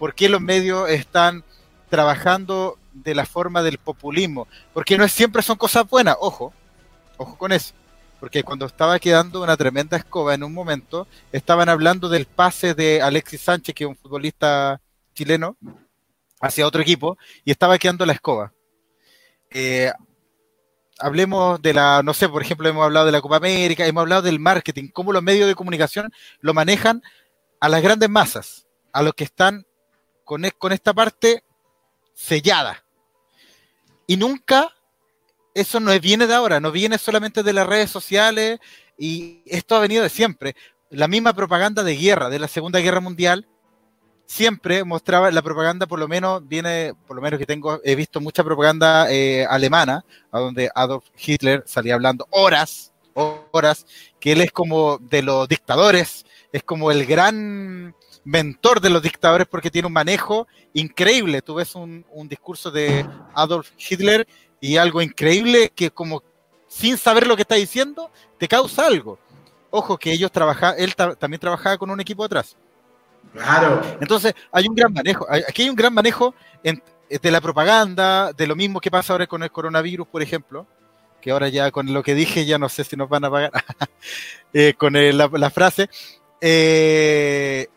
por qué los medios están trabajando de la forma del populismo, porque no siempre son cosas buenas, ojo, ojo con eso, porque cuando estaba quedando una tremenda escoba en un momento, estaban hablando del pase de Alexis Sánchez, que es un futbolista chileno, hacia otro equipo, y estaba quedando la escoba. Eh, hablemos de la, no sé, por ejemplo, hemos hablado de la Copa América, hemos hablado del marketing, cómo los medios de comunicación lo manejan a las grandes masas, a los que están con, e, con esta parte sellada. Y nunca, eso no viene de ahora, no viene solamente de las redes sociales, y esto ha venido de siempre. La misma propaganda de guerra, de la Segunda Guerra Mundial, siempre mostraba la propaganda, por lo menos viene, por lo menos que tengo, he visto mucha propaganda eh, alemana, a donde Adolf Hitler salía hablando horas, horas, que él es como de los dictadores, es como el gran mentor de los dictadores porque tiene un manejo increíble. Tú ves un, discurso de Adolf Hitler y algo increíble que como sin saber lo que está diciendo, te causa algo. Ojo que ellos trabajaban, él también trabajaba con un equipo atrás. Claro. Entonces, hay un gran manejo. Aquí hay un gran manejo de la propaganda, de lo mismo que pasa ahora con el coronavirus, por ejemplo, que ahora ya con lo que dije ya no sé si nos van a pagar [laughs] eh, con la, frase. Eh,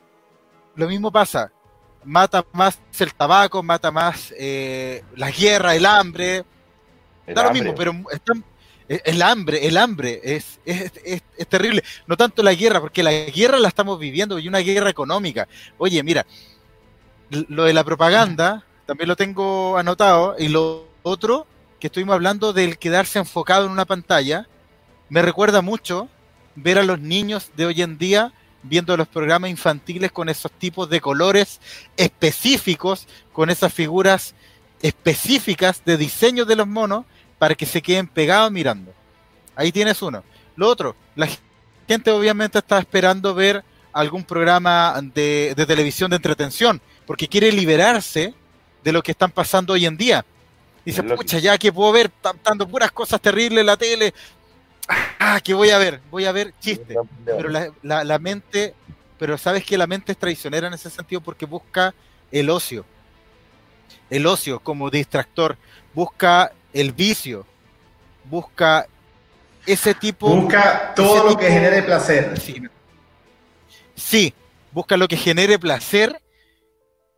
lo mismo pasa. Mata más el tabaco, mata más eh, la guerra, el hambre. da lo mismo, pero están, el hambre, el hambre es, es, es, terrible. No tanto la guerra, porque la guerra la estamos viviendo y una guerra económica. Oye, mira, lo de la propaganda también lo tengo anotado y lo otro que estuvimos hablando del quedarse enfocado en una pantalla, me recuerda mucho ver a los niños de hoy en día viendo los programas infantiles con esos tipos de colores específicos, con esas figuras específicas de diseño de los monos para que se queden pegados mirando. Ahí tienes uno. Lo otro, la gente obviamente está esperando ver algún programa de, televisión de entretención, porque quiere liberarse de lo que están pasando hoy en día. Dice, pucha, ya que puedo ver, dando puras cosas terribles en la tele. Ah, que voy a ver, voy a ver chiste. Pero la, la mente, pero sabes que la mente es traicionera en ese sentido porque busca el ocio. El ocio como distractor. Busca el vicio, busca ese tipo... Busca todo lo que genere placer. Sí, busca lo que genere placer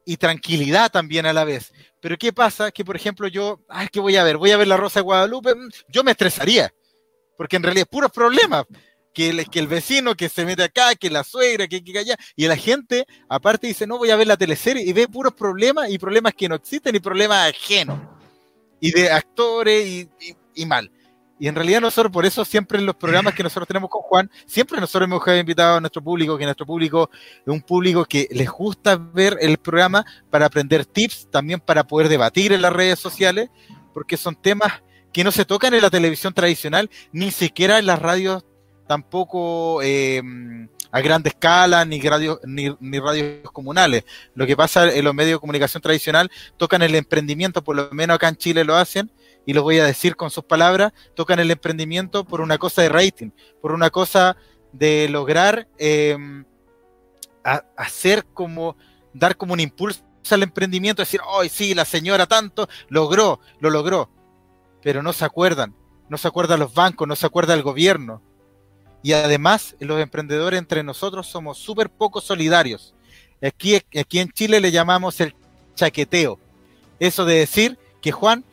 y tranquilidad también a la vez. Pero ¿qué pasa? Que por ejemplo yo, ay, ¿qué voy a ver? Voy a ver la Rosa de Guadalupe, mm, yo me estresaría, porque en realidad es puros problemas. Que el, que el vecino que se mete acá, que la suegra, que, que allá, y la gente aparte dice, no voy a ver la teleserie y ve puros problemas y problemas que no existen y problemas ajenos y de actores y, mal. Y en realidad nosotros, por eso siempre en los programas que nosotros tenemos con Juan, siempre nosotros hemos invitado a nuestro público, que nuestro público es un público que les gusta ver el programa para aprender tips, también para poder debatir en las redes sociales, porque son temas que no se tocan en la televisión tradicional, ni siquiera en las radios tampoco eh, a gran escala, ni, ni, ni, radios comunales. Lo que pasa en los medios de comunicación tradicional tocan el emprendimiento, por lo menos acá en Chile lo hacen, y lo voy a decir con sus palabras, tocan el emprendimiento por una cosa de rating, por una cosa de lograr em, hacer como, dar como un impulso al emprendimiento, decir, hoy sí, la señora tanto logró, lo logró, pero no se acuerdan, no se acuerdan los bancos, no se acuerda el gobierno, y además, los emprendedores entre nosotros somos súper poco solidarios. Aquí, aquí en Chile le llamamos el chaqueteo. Eso de decir que Juan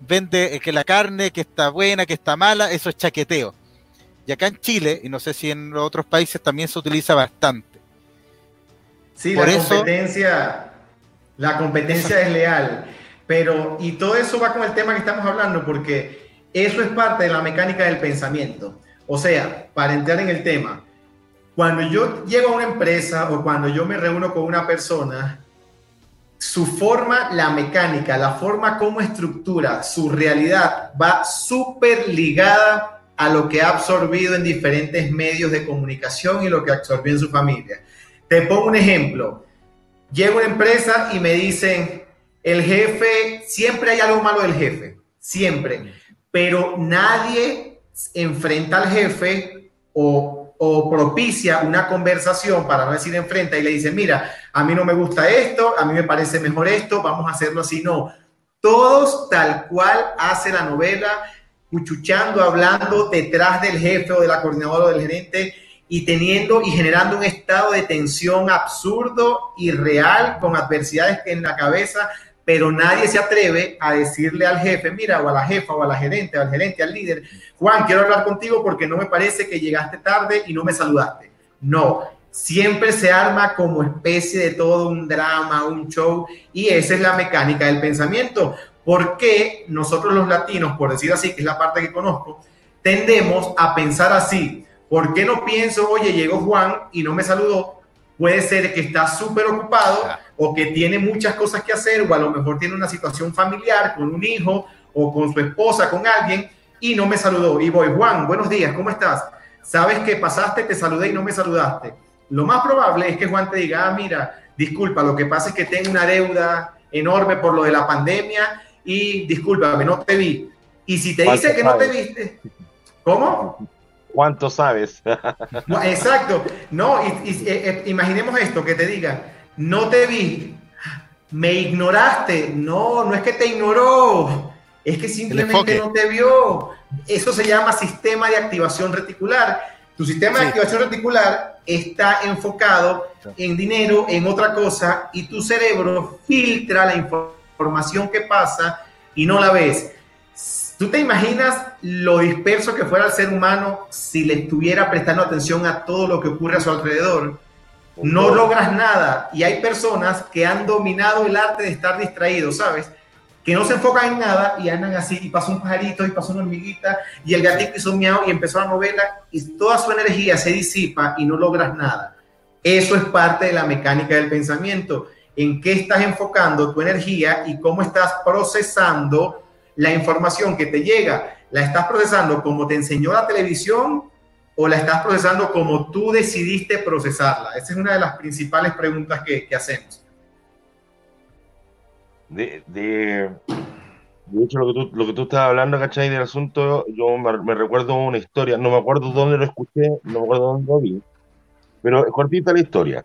vende eh, que la carne, que está buena, que está mala, eso es chaqueteo. Y acá en Chile, y no sé si en otros países también se utiliza bastante. Sí, la competencia, la competencia es leal. Pero, y todo eso va con el tema que estamos hablando, porque eso es parte de la mecánica del pensamiento. O sea, para entrar en el tema, cuando yo llego a una empresa o cuando yo me reúno con una persona, su forma, la mecánica, la forma como estructura, su realidad va súper ligada a lo que ha absorbido en diferentes medios de comunicación y lo que absorbió en su familia. Te pongo un ejemplo. Llego a una empresa y me dicen, el jefe, siempre hay algo malo del jefe, siempre, pero nadie enfrenta al jefe o, propicia una conversación, para no decir enfrenta, y le dice, mira, a mí no me gusta esto, a mí me parece mejor esto, vamos a hacerlo así. No, todos tal cual hace la novela, cuchuchando, hablando detrás del jefe o de la coordinadora o del gerente y teniendo y generando un estado de tensión absurdo y real con adversidades en la cabeza pero nadie se atreve a decirle al jefe, mira, o a la jefa, o a la gerente, o al gerente, al líder, Juan, quiero hablar contigo porque no me parece que llegaste tarde y no me saludaste. No, siempre se arma como especie de todo un drama, un show, y esa es la mecánica del pensamiento. porque nosotros los latinos, por decir así, que es la parte que conozco, tendemos a pensar así? ¿Por qué no pienso, oye, llegó Juan y no me saludó? Puede ser que está súper ocupado o que tiene muchas cosas que hacer o a lo mejor tiene una situación familiar con un hijo o con su esposa, con alguien y no me saludó. Y voy, Juan, buenos días, ¿cómo estás? Sabes que pasaste, te saludé y no me saludaste. Lo más probable es que Juan te diga, ah, mira, disculpa, lo que pasa es que tengo una deuda enorme por lo de la pandemia y discúlpame, no te vi. Y si te dice que no te viste, ¿cómo? ¿Cuánto sabes? exacto. No, y, eh, eh, imaginemos esto, que te diga, no te vi, me ignoraste. No, no es que te ignoró, es que simplemente no te vio. Eso se llama sistema de activación reticular. Tu sistema de activación reticular está enfocado en dinero, en otra cosa, y tu cerebro filtra la información que pasa y no la ves. ¿Tú te imaginas lo disperso que fuera el ser humano si le estuviera prestando atención a todo lo que ocurre a su alrededor? No logras nada. Y hay personas que han dominado el arte de estar distraídos, ¿sabes? Que no se enfocan en nada y andan así, y pasa un pajarito, y pasa una hormiguita, y el gatito hizo un miau y empezó la novela, y toda su energía se disipa y no logras nada. Eso es parte de la mecánica del pensamiento. En qué estás enfocando tu energía y cómo estás procesando la información que te llega, ¿la estás procesando como te enseñó la televisión o la estás procesando como tú decidiste procesarla? Esa es una de las principales preguntas que, hacemos. De, de, hecho, lo que, tú, lo que tú estabas hablando, ¿cachai? Del asunto, yo me, recuerdo una historia, no me acuerdo dónde lo escuché, no me acuerdo dónde lo vi, pero cortita la historia.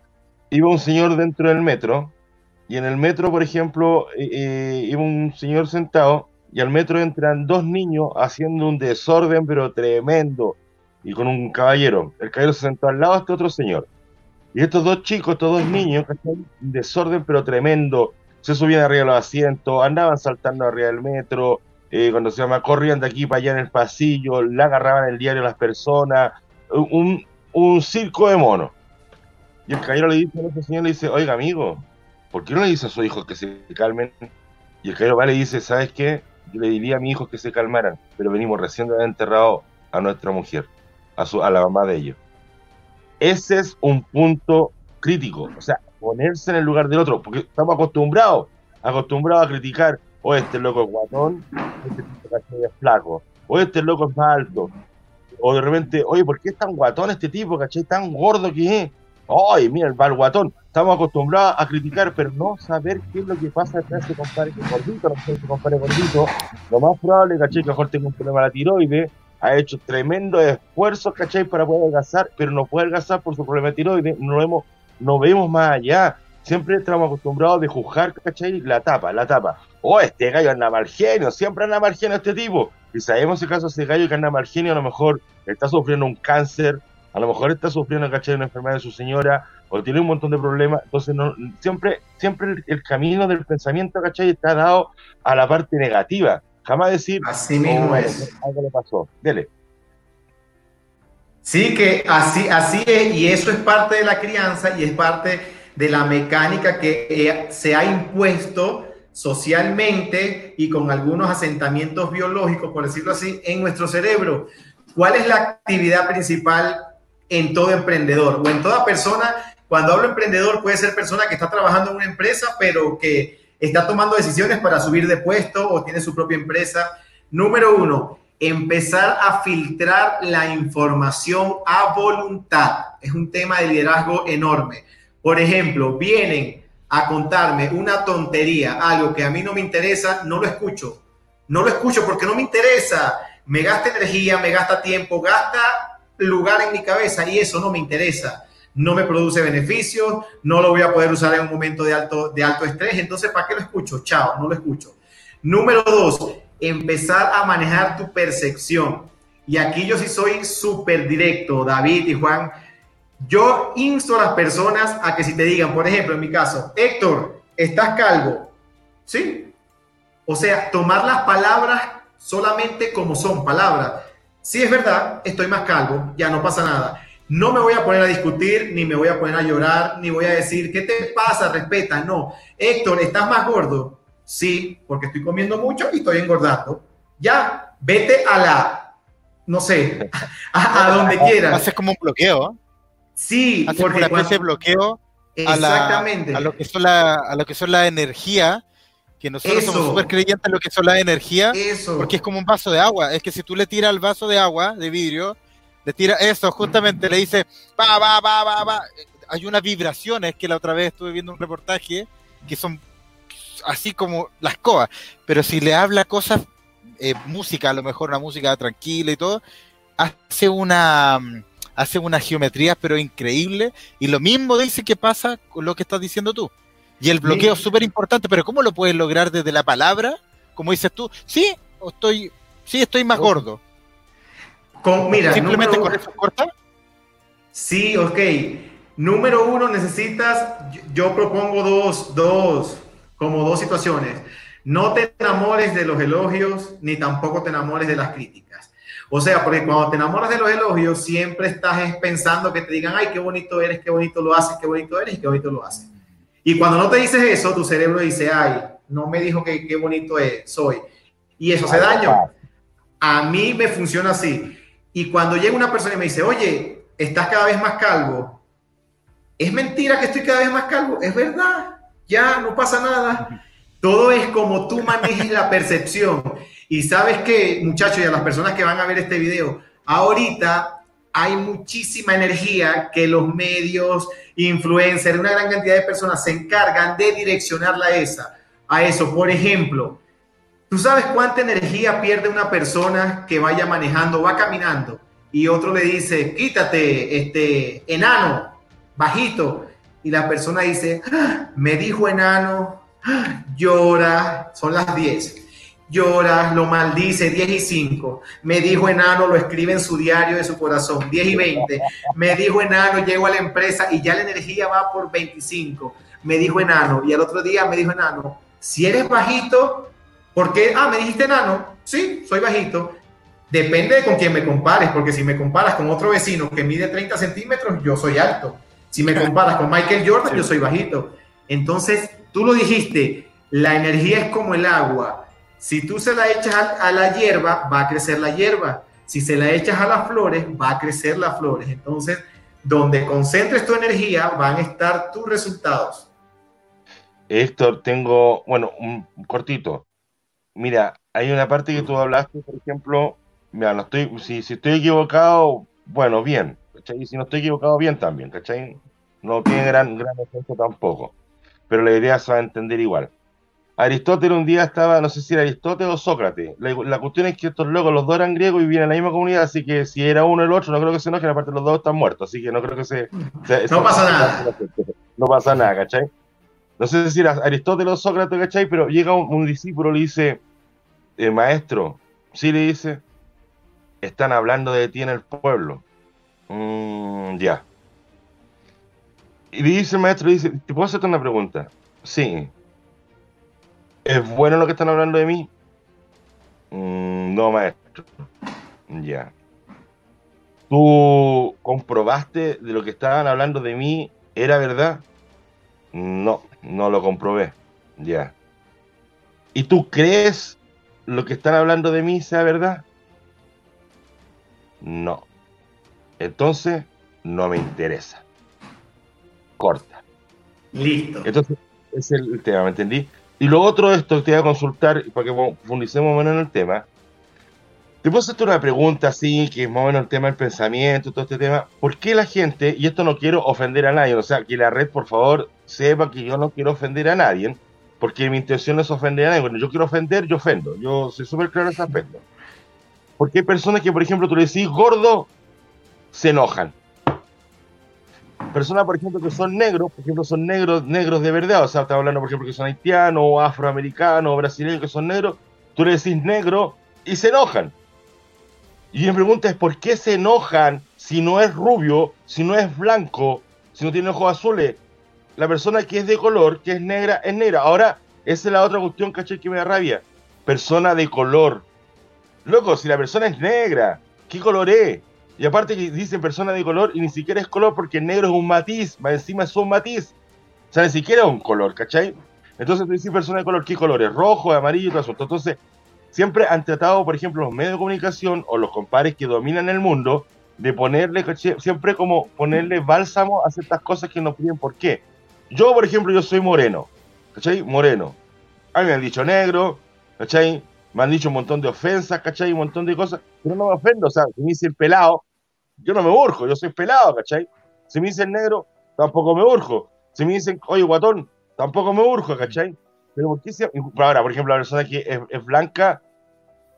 Iba un señor dentro del metro, y en el metro, por ejemplo, eh, eh, iba un señor sentado y al metro entran dos niños haciendo un desorden, pero tremendo, y con un caballero. El caballero se sentó al lado de este otro señor. Y estos dos chicos, estos dos niños, un desorden, pero tremendo, se subían arriba de los asientos, andaban saltando arriba del metro, eh, cuando se llama, corrían de aquí para allá en el pasillo, le agarraban el diario a las personas, un, un circo de monos. Y el caballero le dice a ese señor, le dice, oiga amigo, ¿por qué no le dice a su hijo que se calmen? Y el caballero va y le dice, ¿sabes qué? Le diría a mi hijo que se calmaran, pero venimos recién de enterrado a nuestra mujer, a, su, a la mamá de ellos. Ese es un punto crítico, o sea, ponerse en el lugar del otro, porque estamos acostumbrados, acostumbrados a criticar, o este loco es guatón, este tipo es flaco, o este loco es más alto, o de repente, oye, ¿por qué es tan guatón este tipo, caché, tan gordo que es? Ay, mira, el guatón estamos acostumbrados a criticar, pero no saber qué es lo que pasa detrás de ese compadre gordito, no sé, compadre gordito. Lo más probable, ¿cachai? Que mejor tenga un problema de la tiroides, ha hecho tremendo esfuerzos, ¿cachai? Para poder adelgazar, pero no puede adelgazar por su problema de tiroides, no, vemos, no vemos más allá. Siempre estamos acostumbrados de juzgar, ¿cachai? La tapa, la tapa. Oh, este gallo anda mal genio, siempre anda mal genio este tipo. Y sabemos el caso ese gallo que anda mal genio, a lo mejor está sufriendo un cáncer, a lo mejor está sufriendo, ¿cachai? Una enfermedad de su señora, o tiene un montón de problemas. Entonces, no, siempre, siempre el, camino del pensamiento, ¿cachai? Está dado a la parte negativa. Jamás decir, así mismo oh, es. Algo le pasó. Dele. Sí, que así, así es, y eso es parte de la crianza y es parte de la mecánica que eh, se ha impuesto socialmente y con algunos asentamientos biológicos, por decirlo así, en nuestro cerebro. ¿Cuál es la actividad principal en todo emprendedor o en toda persona cuando hablo emprendedor, puede ser persona que está trabajando en una empresa, pero que está tomando decisiones para subir de puesto o tiene su propia empresa. Número uno, empezar a filtrar la información a voluntad. Es un tema de liderazgo enorme. Por ejemplo, vienen a contarme una tontería, algo que a mí no me interesa, no lo escucho. No lo escucho porque no me interesa. Me gasta energía, me gasta tiempo, gasta lugar en mi cabeza y eso no me interesa no me produce beneficios, no lo voy a poder usar en un momento de alto, de alto estrés, entonces ¿para qué lo escucho? Chao, no lo escucho. Número dos, empezar a manejar tu percepción. Y aquí yo sí soy súper directo, David y Juan. Yo insto a las personas a que si te digan, por ejemplo, en mi caso, Héctor, estás calvo, ¿sí? O sea, tomar las palabras solamente como son palabras. Si es verdad, estoy más calvo, ya no pasa nada no me voy a poner a discutir, ni me voy a poner a llorar, ni voy a decir, ¿qué te pasa? Respeta. No. Héctor, ¿estás más gordo? Sí, porque estoy comiendo mucho y estoy engordando. Ya, vete a la, no sé, a, donde [laughs] quieras. Haces como un bloqueo. Sí, Haces porque una especie de bloqueo a, la, a lo que son la, a lo que son la energía, que nosotros somos súper creyentes en lo que son la energía, porque es como un vaso de agua. Es que si tú le tiras el vaso de agua, de vidrio, le tira eso, justamente le dice, va, va, va, va, va. Hay unas vibraciones que la otra vez estuve viendo un reportaje que son así como las coas, pero si le habla cosas, eh, música, a lo mejor una música tranquila y todo, hace una hace una geometría pero increíble y lo mismo dice que pasa con lo que estás diciendo tú. Y el bloqueo es súper importante, pero ¿cómo lo puedes lograr desde la palabra? Como dices tú, sí, estoy, sí, estoy más gordo. Con, mira, simplemente con eso corta. Sí, ok. Número uno, necesitas, yo propongo dos, dos, como dos situaciones. No te enamores de los elogios, ni tampoco te enamores de las críticas. O sea, porque cuando te enamoras de los elogios, siempre estás pensando que te digan, ay, qué bonito eres, qué bonito lo haces, qué bonito eres y qué bonito lo haces. Y cuando no te dices eso, tu cerebro dice, ay, no me dijo que qué bonito es, soy. Y eso hace daño. A mí me funciona así. Y cuando llega una persona y me dice, oye, estás cada vez más calvo, es mentira que estoy cada vez más calvo, es verdad, ya no pasa nada. Todo es como tú manejes la percepción. Y sabes que, muchachos, y a las personas que van a ver este video, ahorita hay muchísima energía que los medios, influencers, una gran cantidad de personas se encargan de direccionarla a esa, a eso. Por ejemplo, ¿Tú sabes cuánta energía pierde una persona que vaya manejando, va caminando y otro le dice, quítate, este, enano, bajito? Y la persona dice, ah, me dijo enano, ah, llora, son las 10. Llora, lo maldice, 10 y 5. Me dijo enano, lo escribe en su diario de su corazón, 10 y 20. Me dijo enano, llego a la empresa y ya la energía va por 25. Me dijo enano, y al otro día me dijo enano, si eres bajito, porque, ah, me dijiste enano, sí, soy bajito. Depende de con quién me compares, porque si me comparas con otro vecino que mide 30 centímetros, yo soy alto. Si me comparas con Michael Jordan, yo soy bajito. Entonces, tú lo dijiste, la energía es como el agua. Si tú se la echas a, la hierba, va a crecer la hierba. Si se la echas a las flores, va a crecer las flores. Entonces, donde concentres tu energía, van a estar tus resultados. Héctor, tengo, bueno, un cortito. Mira, hay una parte que tú hablaste, por ejemplo, mira, no estoy, si, si estoy equivocado, bueno, bien, ¿cachai? Y si no estoy equivocado, bien también, ¿cachai? No tiene gran, gran efecto tampoco, pero la idea se va a entender igual. Aristóteles un día estaba, no sé si era Aristóteles o Sócrates. La, cuestión es que estos locos, los dos eran griegos y vivían en la misma comunidad, así que si era uno o el otro, no creo que se enojen, aparte los dos están muertos, así que no creo que se... no pasa nada. No pasa nada, ¿cachai? No sé si Aristóteles o Sócrates, ¿cachai? Pero llega un, discípulo y le dice, eh, maestro, sí le dice, están hablando de ti en el pueblo. Mm, ya. Y dice el maestro, dice, ¿te puedo hacerte una pregunta? Sí. ¿Es bueno lo que están hablando de mí? Mm, no, maestro. Ya. ¿Tú comprobaste de lo que estaban hablando de mí era verdad? No, no lo comprobé. Ya. ¿Y tú crees lo que están hablando de mí sea verdad? No. Entonces, no me interesa. Corta. Listo. Entonces, ese es el tema, ¿me entendí? Y lo otro de esto que te voy a consultar, para que profundicemos menos en el tema, te puedo hacerte una pregunta así, que es más o menos el tema del pensamiento, todo este tema. ¿Por qué la gente, y esto no quiero ofender a nadie, o sea, que la red, por favor, sepa que yo no quiero ofender a nadie, porque mi intención no es ofender a nadie. Cuando yo quiero ofender, yo ofendo. Yo soy súper claro en ese aspecto. Porque hay personas que, por ejemplo, tú le decís gordo, se enojan. Personas, por ejemplo, que son negros, por ejemplo, son negros, negros de verdad, o sea, estás hablando, por ejemplo, que son haitianos, o afroamericanos, o brasileños, que son negros, tú le decís negro y se enojan. Y mi pregunta es, ¿por qué se enojan si no es rubio, si no es blanco, si no tiene ojos azules? La persona que es de color, que es negra, es negra. Ahora, esa es la otra cuestión, caché, que me da rabia. Persona de color. Loco, si la persona es negra, ¿qué color es? Y aparte que dicen persona de color y ni siquiera es color porque negro es un matiz, más encima es un matiz. O sea, ni siquiera es un color, ¿cachai? Entonces tú dices persona de color, ¿qué color es? Rojo, amarillo y todo eso. Entonces, siempre han tratado, por ejemplo, los medios de comunicación o los compares que dominan el mundo, de ponerle, siempre como ponerle bálsamo a ciertas cosas que no piden por qué. Yo, por ejemplo, yo soy moreno, ¿cachai? Moreno. A mí me han dicho negro, ¿cachai? Me han dicho un montón de ofensas, ¿cachai? Un montón de cosas, pero no me ofendo, o sea, si me dicen pelado, yo no me urjo, yo soy pelado, ¿cachai? Si me dicen negro, tampoco me urjo. Si me dicen, oye, guatón, tampoco me urjo, ¿cachai? Pero ¿por qué se... Ahora, por ejemplo, la persona que es, es blanca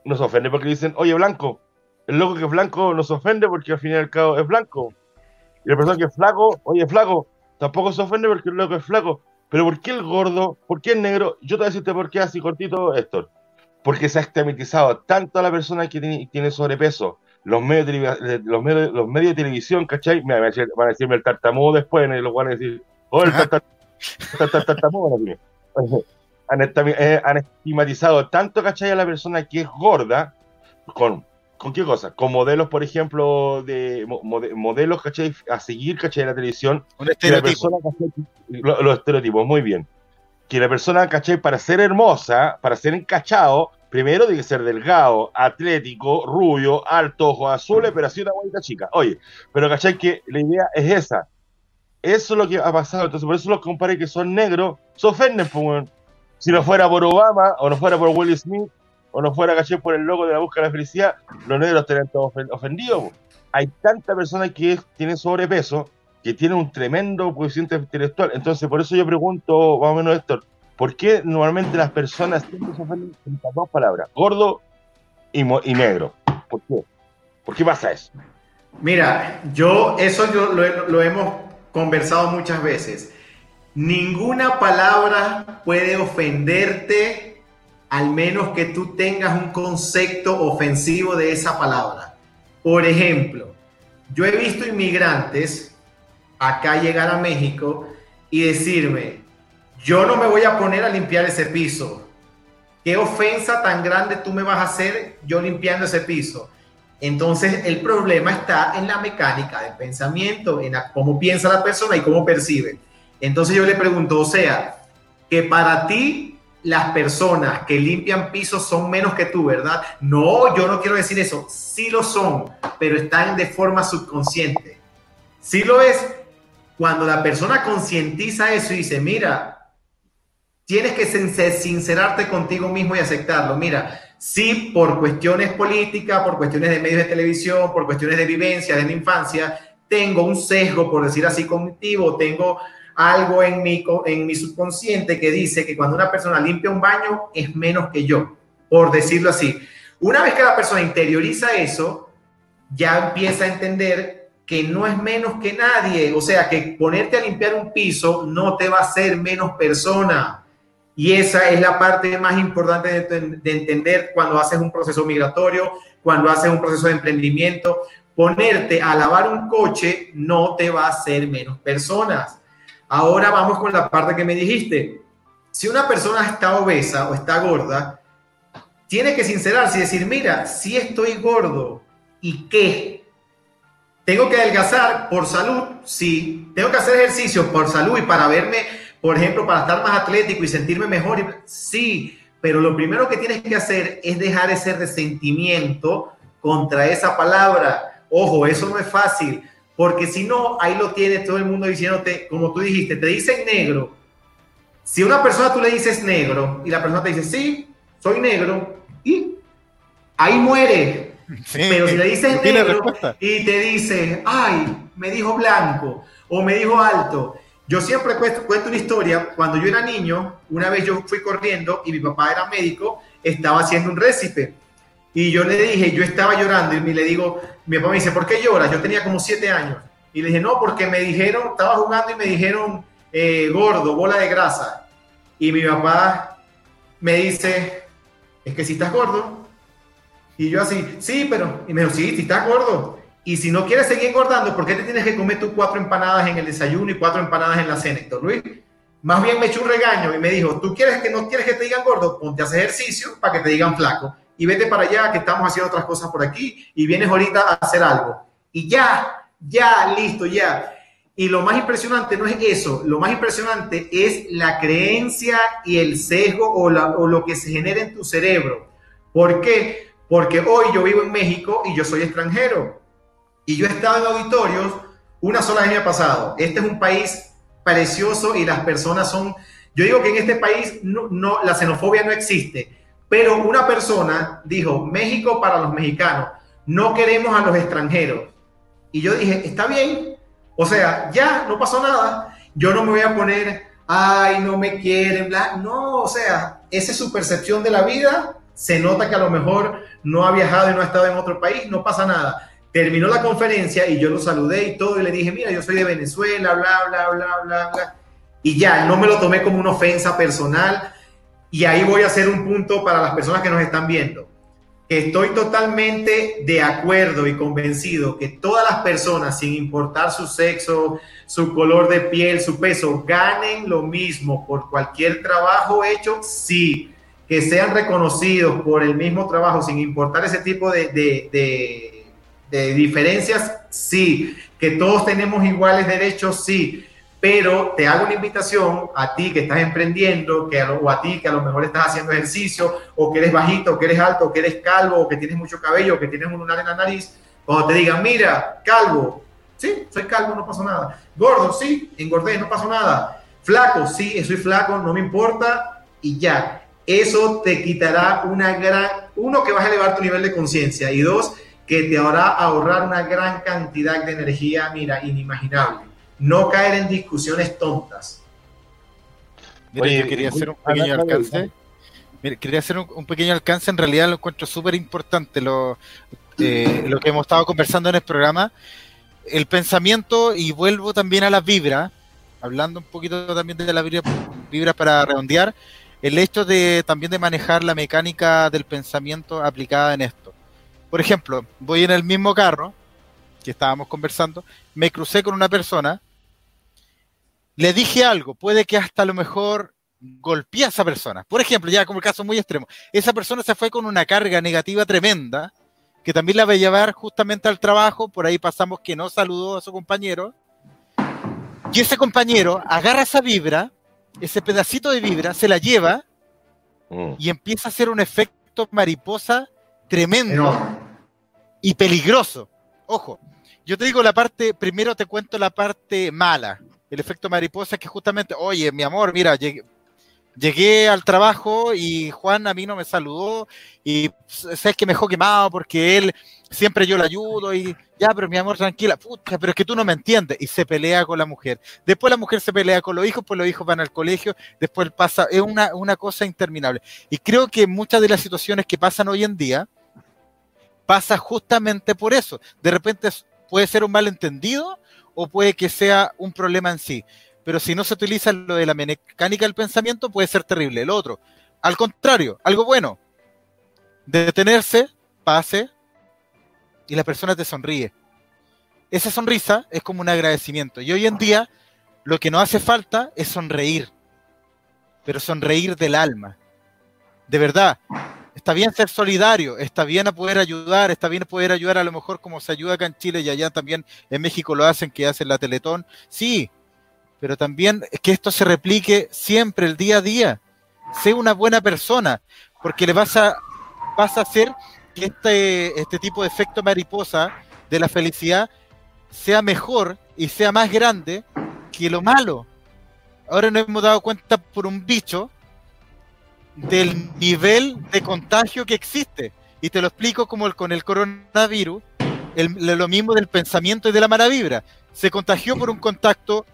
no se ofende porque dicen, oye, blanco. El loco que es blanco no se ofende porque al fin y al cabo es blanco. Y la persona que es flaco, oye, flaco, tampoco se ofende porque el loco es flaco. Pero ¿por qué el gordo? ¿Por qué el negro? Yo te voy a decirte por qué así cortito, Héctor. Porque se ha estigmatizado tanto a la persona que tiene, tiene sobrepeso, los medios, de, los, medios, los medios de televisión, ¿cachai? Me van a, decirme el tartamudo después, y los van a decir, oh, el tartamudo. [laughs] eh, han estigmatizado tanto, ¿cachai? A la persona que es gorda, con ¿Con qué cosa? Con modelos, por ejemplo, de modelos, ¿cachai? A seguir, ¿cachai? En la televisión. Un estereotipo. los estereotipos, muy bien. Que la persona, ¿cachai? Para ser hermosa, para ser encachado, primero tiene que ser delgado, atlético, rubio, alto, ojos azules, pero así una bonita chica. Oye, pero, ¿cachai? Que la idea es esa. Eso es lo que ha pasado. Entonces, por eso los compadres que son negros se ofenden, pues, Si no fuera por Obama o no fuera por Will Smith, o no fuera, caché, por el loco de la búsqueda de la felicidad, los negros estarían todos ofendidos. Hay tanta persona que tiene sobrepeso, que tiene un tremendo coeficiente intelectual. Entonces, por eso yo pregunto, más o menos, Héctor, ¿por qué normalmente las personas siempre se ofenden con dos palabras, gordo y, negro? ¿Por qué? ¿Por qué pasa eso? Mira, yo eso yo lo hemos conversado muchas veces. Ninguna palabra puede ofenderte al menos que tú tengas un concepto ofensivo de esa palabra. Por ejemplo, yo he visto inmigrantes acá llegar a México y decirme, yo no me voy a poner a limpiar ese piso. ¿Qué ofensa tan grande tú me vas a hacer yo limpiando ese piso? Entonces el problema está en la mecánica del pensamiento, en cómo piensa la persona y cómo percibe. Entonces yo le pregunto, o sea, que para ti las personas que limpian pisos son menos que tú, ¿verdad? No, yo no quiero decir eso. Sí lo son, pero están de forma subconsciente. Sí lo es cuando la persona concientiza eso y dice, mira, tienes que sincerarte contigo mismo y aceptarlo. Mira, sí, por cuestiones políticas, por cuestiones de medios de televisión, por cuestiones de vivencia de mi infancia, tengo un sesgo, por decir así, cognitivo, tengo algo en mi, en mi subconsciente que dice que cuando una persona limpia un baño es menos que yo, por decirlo así. Una vez que la persona interioriza eso, ya empieza a entender que no es menos que nadie, o sea, que ponerte a limpiar un piso no te va a hacer menos persona. Y esa es la parte más importante de, de entender cuando haces un proceso migratorio, cuando haces un proceso de emprendimiento. Ponerte a lavar un coche no te va a hacer menos personas Ahora vamos con la parte que me dijiste. Si una persona está obesa o está gorda, tiene que sincerarse y decir, mira, si estoy gordo, ¿y qué? Tengo que adelgazar por salud, sí. Tengo que hacer ejercicio por salud y para verme, por ejemplo, para estar más atlético y sentirme mejor, sí. Pero lo primero que tienes que hacer es dejar ese resentimiento contra esa palabra. Ojo, eso no es fácil porque si no, ahí lo tienes todo el mundo diciéndote, como tú dijiste, te dicen negro. Si a una persona tú le dices negro y la persona te dice, sí, soy negro, y ahí muere. Pero si le dices negro y te dice, ay, me dijo blanco o me dijo alto. Yo siempre cuento, cuento una historia. Cuando yo era niño, una vez yo fui corriendo y mi papá era médico, estaba haciendo un récipe y yo le dije, yo estaba llorando y le digo, mi papá me dice, ¿por qué lloras? Yo tenía como siete años. Y le dije, no, porque me dijeron, estaba jugando y me dijeron, eh, gordo, bola de grasa. Y mi papá me dice, es que si estás gordo. Y yo así, sí, pero, y me dijo, sí, si estás gordo. Y si no quieres seguir engordando, ¿por qué te tienes que comer tus cuatro empanadas en el desayuno y cuatro empanadas en la cena, Héctor Luis? Más bien me echó un regaño y me dijo, ¿tú quieres que no quieres que te digan gordo? Ponte a hacer ejercicio para que te digan flaco y vete para allá que estamos haciendo otras cosas por aquí y vienes ahorita a hacer algo. Y ya, ya, listo, ya. Y lo más impresionante no es eso, lo más impresionante es la creencia y el sesgo o, lo que se genera en tu cerebro. ¿Por qué? Porque hoy yo vivo en México y yo soy extranjero. Y yo he estado en auditorios una sola vez me ha pasado. Este es un país precioso y las personas son, yo digo que en este país no, no, la xenofobia no existe, pero una persona dijo, México para los mexicanos, no queremos a los extranjeros. Y yo dije, está bien, o sea, ya no pasó nada, yo no me voy a poner, ay, no me quieren, bla, no, o sea, esa es su percepción de la vida, se nota que a lo mejor no ha viajado y no ha estado en otro país, no pasa nada. Terminó la conferencia y yo lo saludé y todo y le dije, mira, yo soy de Venezuela, bla, bla, bla, bla, bla. Y ya, no me lo tomé como una ofensa personal. Y ahí voy a hacer un punto para las personas que nos están viendo. Estoy totalmente de acuerdo y convencido que todas las personas, sin importar su sexo, su color de piel, su peso, ganen lo mismo por cualquier trabajo hecho, sí, que sean reconocidos por el mismo trabajo, sin importar ese tipo de, de, de diferencias, sí. Que todos tenemos iguales derechos, sí. Pero te hago una invitación a ti que estás emprendiendo, que o a ti que a lo mejor estás haciendo ejercicio, o que eres bajito, o que eres alto, o que eres calvo, o que tienes mucho cabello, o que tienes un lunar en la nariz, cuando te digan, mira, calvo, sí, soy calvo, no pasó nada. Gordo, sí, engordé, no pasó nada. Flaco, sí, soy flaco, no me importa, y ya. Eso te quitará una gran, uno, que vas a elevar tu nivel de conciencia, y dos, que te hará ahorrar una gran cantidad de energía, mira, inimaginable. No caer en discusiones tontas. Mira, yo quería hacer un pequeño alcance. Mira, quería hacer un, pequeño alcance, en realidad lo encuentro súper importante, lo, eh, lo que hemos estado conversando en el programa. El pensamiento, y vuelvo también a las vibras, hablando un poquito también de las vibras para redondear, el hecho de también de manejar la mecánica del pensamiento aplicada en esto. Por ejemplo, voy en el mismo carro que estábamos conversando, me crucé con una persona, le dije algo, puede que hasta a lo mejor golpeé a esa persona. Por ejemplo, ya como el caso muy extremo, esa persona se fue con una carga negativa tremenda, que también la va a llevar justamente al trabajo, por ahí pasamos que no saludó a su compañero, y ese compañero agarra esa vibra, ese pedacito de vibra, se la lleva mm. y empieza a hacer un efecto mariposa tremendo y peligroso. Ojo, yo te digo la parte, primero te cuento la parte mala, el efecto mariposa, que justamente, oye, mi amor, mira, llegué, al trabajo y Juan a mí no me saludó y sabes que me dejó quemado porque él siempre yo le ayudo y ya, pero mi amor, tranquila, puta, pero es que tú no me entiendes y se pelea con la mujer. Después la mujer se pelea con los hijos, pues los hijos van al colegio, después pasa, es una, una cosa interminable. Y creo que muchas de las situaciones que pasan hoy en día, pasa justamente por eso. De repente puede ser un malentendido o puede que sea un problema en sí. Pero si no se utiliza lo de la mecánica del pensamiento, puede ser terrible. El otro, al contrario, algo bueno. Detenerse, pase, y la persona te sonríe. Esa sonrisa es como un agradecimiento. Y hoy en día, lo que nos hace falta es sonreír. Pero sonreír del alma. De verdad, está bien ser solidario, está bien a poder ayudar, está bien poder ayudar a lo mejor como se ayuda acá en Chile y allá también en México lo hacen, que hacen la Teletón, sí, pero también que esto se replique siempre, el día a día. Sé una buena persona, porque le vas a, vas a hacer que este, este tipo de efecto mariposa de la felicidad sea mejor y sea más grande que lo malo. Ahora nos hemos dado cuenta por un bicho del nivel de contagio que existe. Y te lo explico como el, con el coronavirus, lo mismo del pensamiento y de la mala vibra. Se contagió por un contacto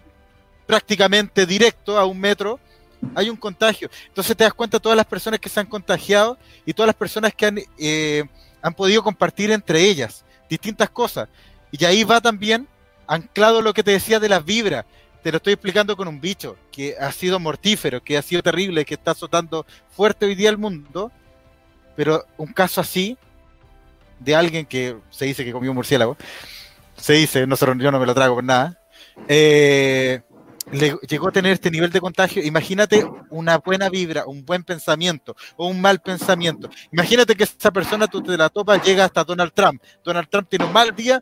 prácticamente directo a un metro, hay un contagio. Entonces te das cuenta todas las personas que se han contagiado y todas las personas que han, eh, han podido compartir entre ellas distintas cosas. Y ahí va también anclado lo que te decía de las vibras te lo estoy explicando con un bicho que ha sido mortífero, que ha sido terrible, que está azotando fuerte hoy día el mundo, pero un caso así de alguien que se dice que comió murciélago, se dice, no, yo no me lo trago por nada, eh, le llegó a tener este nivel de contagio. Imagínate una buena vibra, un buen pensamiento o un mal pensamiento. Imagínate que esa persona tú te la topas, llega hasta Donald Trump. Donald Trump tiene un mal día,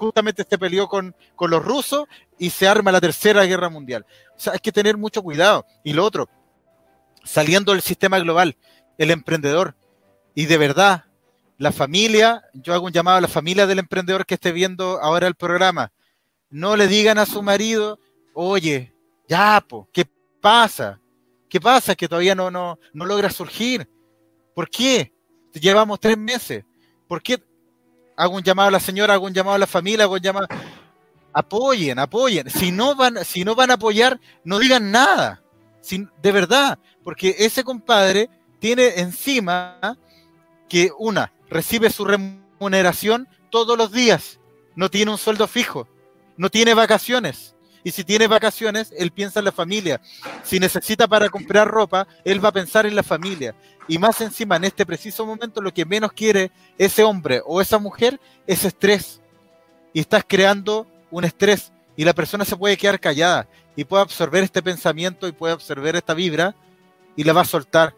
justamente se peleó con, con los rusos y se arma la tercera guerra mundial. O sea, hay que tener mucho cuidado. Y lo otro, saliendo del sistema global, el emprendedor. Y de verdad, la familia, yo hago un llamado a la familia del emprendedor que esté viendo ahora el programa. No le digan a su marido, oye, Ya, po, ¿qué pasa? ¿Qué pasa? Que todavía no, no, no logra surgir. ¿Por qué? Llevamos tres meses. ¿Por qué? Hago un llamado a la señora, hago un llamado a la familia, hago un llamado. Apoyen, apoyen. Si no van, si no van a apoyar, no digan nada. de verdad, porque ese compadre tiene encima que una, recibe su remuneración todos los días, no tiene un sueldo fijo, no tiene vacaciones. Y si tiene vacaciones, él piensa en la familia. Si necesita para comprar ropa, él va a pensar en la familia. Y más encima, en este preciso momento, lo que menos quiere ese hombre o esa mujer es estrés. Y estás creando un estrés. Y la persona se puede quedar callada y puede absorber este pensamiento y puede absorber esta vibra y la va a soltar.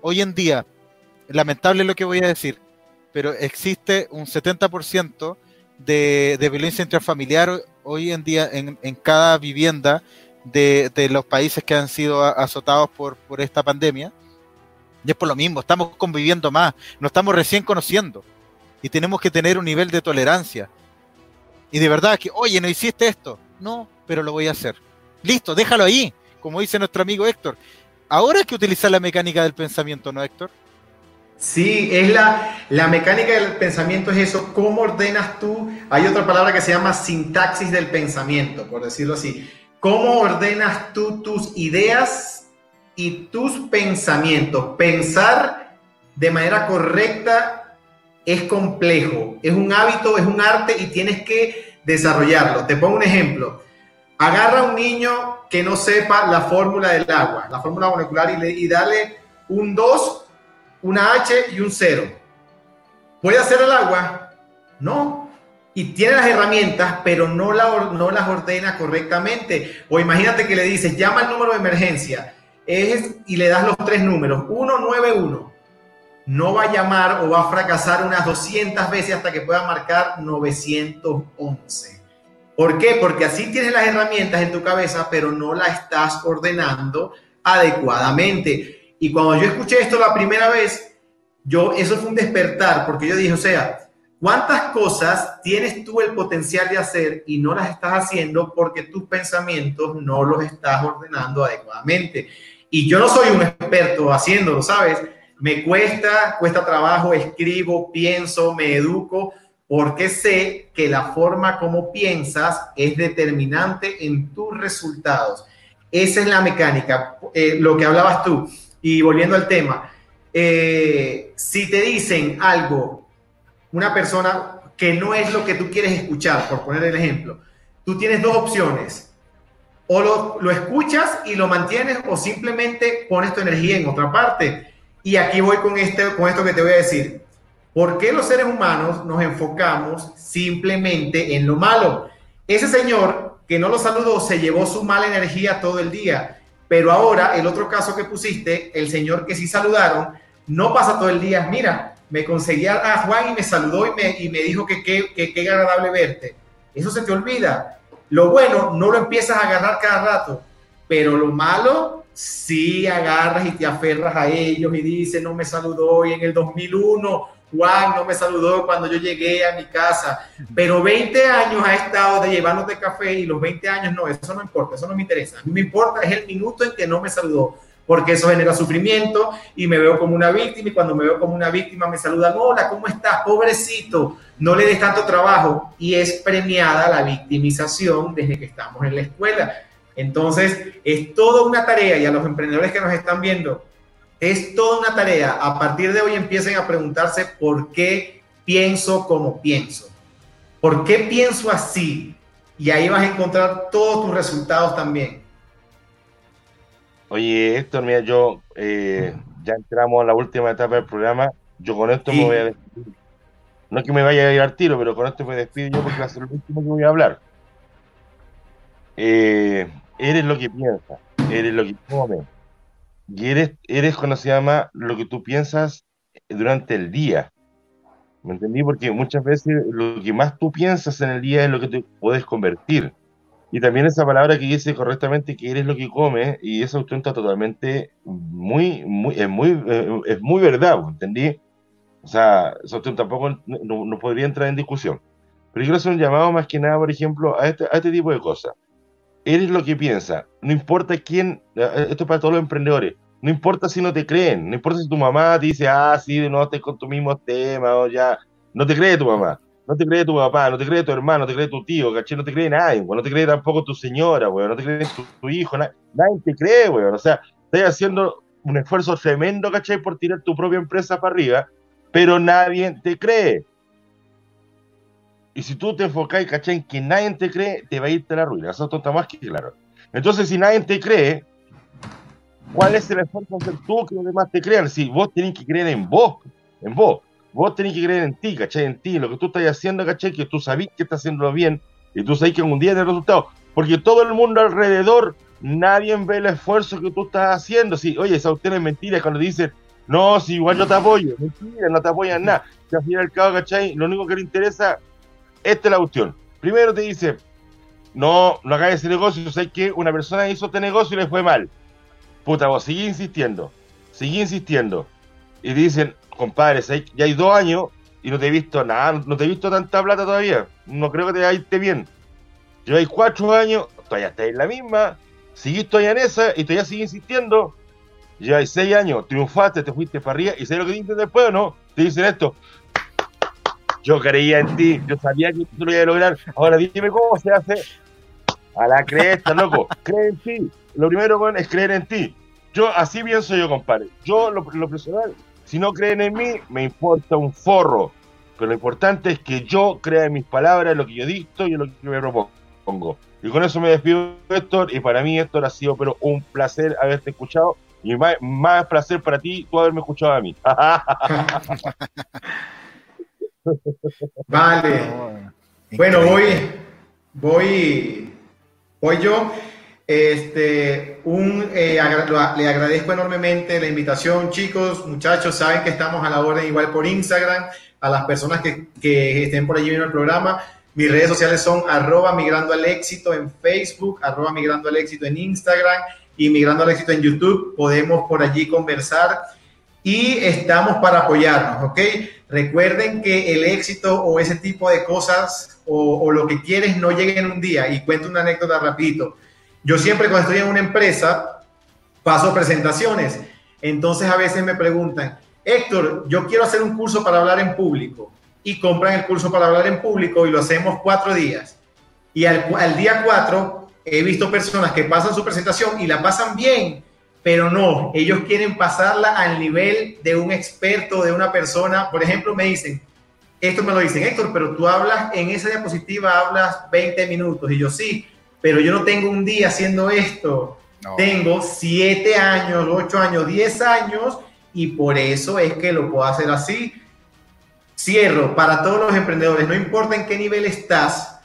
Hoy en día, lamentable lo que voy a decir, pero existe un 70% de, de, violencia intrafamiliar hoy en día en, cada vivienda de, los países que han sido azotados por, esta pandemia. Y es por lo mismo, estamos conviviendo más, nos estamos recién conociendo y tenemos que tener un nivel de tolerancia. Y de verdad que, oye, no hiciste esto. No, pero lo voy a hacer. Listo, déjalo ahí, como dice nuestro amigo Héctor. Ahora hay que utilizar la mecánica del pensamiento, ¿no, Héctor? Sí, es la, la mecánica del pensamiento es eso, cómo ordenas tú, hay otra palabra que se llama sintaxis del pensamiento, por decirlo así, cómo ordenas tú tus ideas y tus pensamientos. Pensar de manera correcta es complejo, es un hábito, es un arte y tienes que desarrollarlo. Te pongo un ejemplo. Agarra a un niño que no sepa la fórmula del agua, la fórmula molecular, y, le, y dale un 2 una H y un 0. ¿Puede hacer el agua? No. Y tiene las herramientas, pero no, la, no las ordena correctamente. O imagínate que le dices, llama el número de emergencia es, y le das los tres números, 191. No va a llamar o va a fracasar unas 200 veces hasta que pueda marcar 911. ¿Por qué? Porque así tienes las herramientas en tu cabeza, pero no la estás ordenando adecuadamente. Y cuando yo escuché esto la primera vez, yo, eso fue un despertar, porque yo dije, o sea, ¿cuántas cosas tienes tú el potencial de hacer y no las estás haciendo porque tus pensamientos no los estás ordenando adecuadamente? Y yo no soy un experto haciéndolo, ¿sabes? Me cuesta, cuesta trabajo, escribo, pienso, me educo, porque sé que la forma como piensas es determinante en tus resultados. Esa es la mecánica, eh, lo que hablabas tú y volviendo al tema, eh, si te dicen algo, una persona que no es lo que tú quieres escuchar, por poner el ejemplo, tú tienes dos opciones. O lo, lo escuchas y lo mantienes o simplemente pones tu energía en otra parte. Y aquí voy con, este, con esto que te voy a decir. ¿Por qué los seres humanos nos enfocamos simplemente en lo malo? Ese señor que no lo saludó se llevó su mala energía todo el día pero ahora, el otro caso que pusiste, el señor que sí saludaron, no pasa todo el día, mira, me conseguí a Juan y me saludó y me, y me dijo que qué agradable verte. Eso se te olvida. Lo bueno no lo empiezas a agarrar cada rato, pero lo malo sí agarras y te aferras a ellos y dices, no me saludó y en el 2001 Juan no me saludó cuando yo llegué a mi casa, pero 20 años ha estado de llevarnos de café y los 20 años no, eso no importa, eso no me interesa. A me importa es el minuto en que no me saludó, porque eso genera sufrimiento y me veo como una víctima y cuando me veo como una víctima me saludan, hola, ¿cómo estás? Pobrecito, no le des tanto trabajo y es premiada la victimización desde que estamos en la escuela. Entonces, es toda una tarea y a los emprendedores que nos están viendo, es toda una tarea. A partir de hoy empiecen a preguntarse por qué pienso como pienso. ¿Por qué pienso así? Y ahí vas a encontrar todos tus resultados también. Oye, Héctor, mira, yo eh, ya entramos a la última etapa del programa. Yo con esto me voy a despedir. No es que me vaya a ir al tiro, pero con esto me despido yo porque va a ser lo último que voy a hablar. Eh, eres lo que piensas, eres lo que comes, y eres, eres cuando se llama lo que tú piensas durante el día. ¿Me entendí? Porque muchas veces lo que más tú piensas en el día es lo que te puedes convertir. Y también esa palabra que dice correctamente que eres lo que comes, y eso está totalmente muy, muy, es muy, eh, es muy verdad, ¿entendí? O sea, eso tampoco no, podría entrar en discusión. Pero yo quiero hacer un llamado más que nada, por ejemplo, a este, a este tipo de cosas. Eres lo que piensas. No importa quién, eh, esto es para todos los emprendedores. No importa si no te creen, no importa si tu mamá te dice, ah, sí, no estés con tu mismo tema, o ya. No te cree tu mamá, no te cree tu papá, no te cree tu hermano, no te cree tu tío, ¿caché? No te cree nadie, no te cree tampoco tu señora, weón, no te cree tu, hijo, nadie, te cree, weón. O sea, estás haciendo un esfuerzo tremendo, ¿cachai? Por tirar tu propia empresa para arriba, pero nadie te cree. Y si tú te enfocas, ¿cachai? En que nadie te cree, te va a irte a la ruina. Eso está más que claro. Entonces, si nadie te cree, ¿cuál es el esfuerzo de tú que los demás te crean? Si vos tenés que creer en vos, en vos. Vos tenés que creer en ti, ¿cachai? En ti, lo que tú estás haciendo, ¿cachai? Que tú sabés que estás haciéndolo bien y tú sabés que un día el resultado. Porque todo el mundo alrededor, nadie ve el esfuerzo que tú estás haciendo. Si, oye, esa usted es mentira cuando dicen, no, si igual yo te apoyo. Mentira, no te apoyan nada. Que al final y al cabo, ¿cachai? Lo único que le interesa esta es la cuestión. Primero te dice, no, no hagas ese negocio, sé que una persona hizo este negocio y le fue mal. Puta, vos sigue insistiendo, sigue insistiendo. Y dicen, compadre, ya hay dos años y no te he visto nada, no te he visto tanta plata todavía. No creo que te vaya bien. Lleváis cuatro años, todavía estáis en la misma, seguís todavía en esa y todavía sigue insistiendo. Lleváis seis años, triunfaste, te fuiste para arriba y ¿sabes lo que dicen después o no? Te dicen esto, yo creía en ti, yo sabía que tú lo ibas a lograr. Ahora dime cómo se hace. A la cresta, loco. Cree en ti. Lo primero es creer en ti. Yo, así pienso yo, compadre. Yo, lo, personal, si no creen en mí, me importa un forro. Pero lo importante es que yo crea en mis palabras, lo que yo dicto y lo que me propongo. Y con eso me despido, Héctor. Y para mí, Héctor, ha sido pero un placer haberte escuchado. Y más, más placer para ti tú haberme escuchado a mí. [laughs] Vale. Bueno, voy, voy, voy yo. Este, un, eh, le agradezco enormemente la invitación, chicos, muchachos, saben que estamos a la orden igual por Instagram, a las personas que, que estén por allí viendo el programa. Mis redes sociales son arroba migrando al éxito en Facebook, arroba migrando al éxito en Instagram y migrando al éxito en YouTube. Podemos por allí conversar y estamos para apoyarnos, ¿ok? Recuerden que el éxito o ese tipo de cosas o, lo que quieres no llega en un día. Y cuento una anécdota rapidito. Yo siempre cuando estoy en una empresa paso presentaciones. Entonces a veces me preguntan, Héctor, yo quiero hacer un curso para hablar en público. Y compran el curso para hablar en público y lo hacemos cuatro días. Y al, al día cuatro he visto personas que pasan su presentación y la pasan bien pero no, ellos quieren pasarla al nivel de un experto, de una persona. Por ejemplo, me dicen, esto me lo dicen, Héctor, pero tú hablas en esa diapositiva, hablas 20 minutos. Y yo sí, pero yo no tengo un día haciendo esto. Tengo 7 años, 8 años, 10 años y por eso es que lo puedo hacer así. Cierro para todos los emprendedores, no importa en qué nivel estás,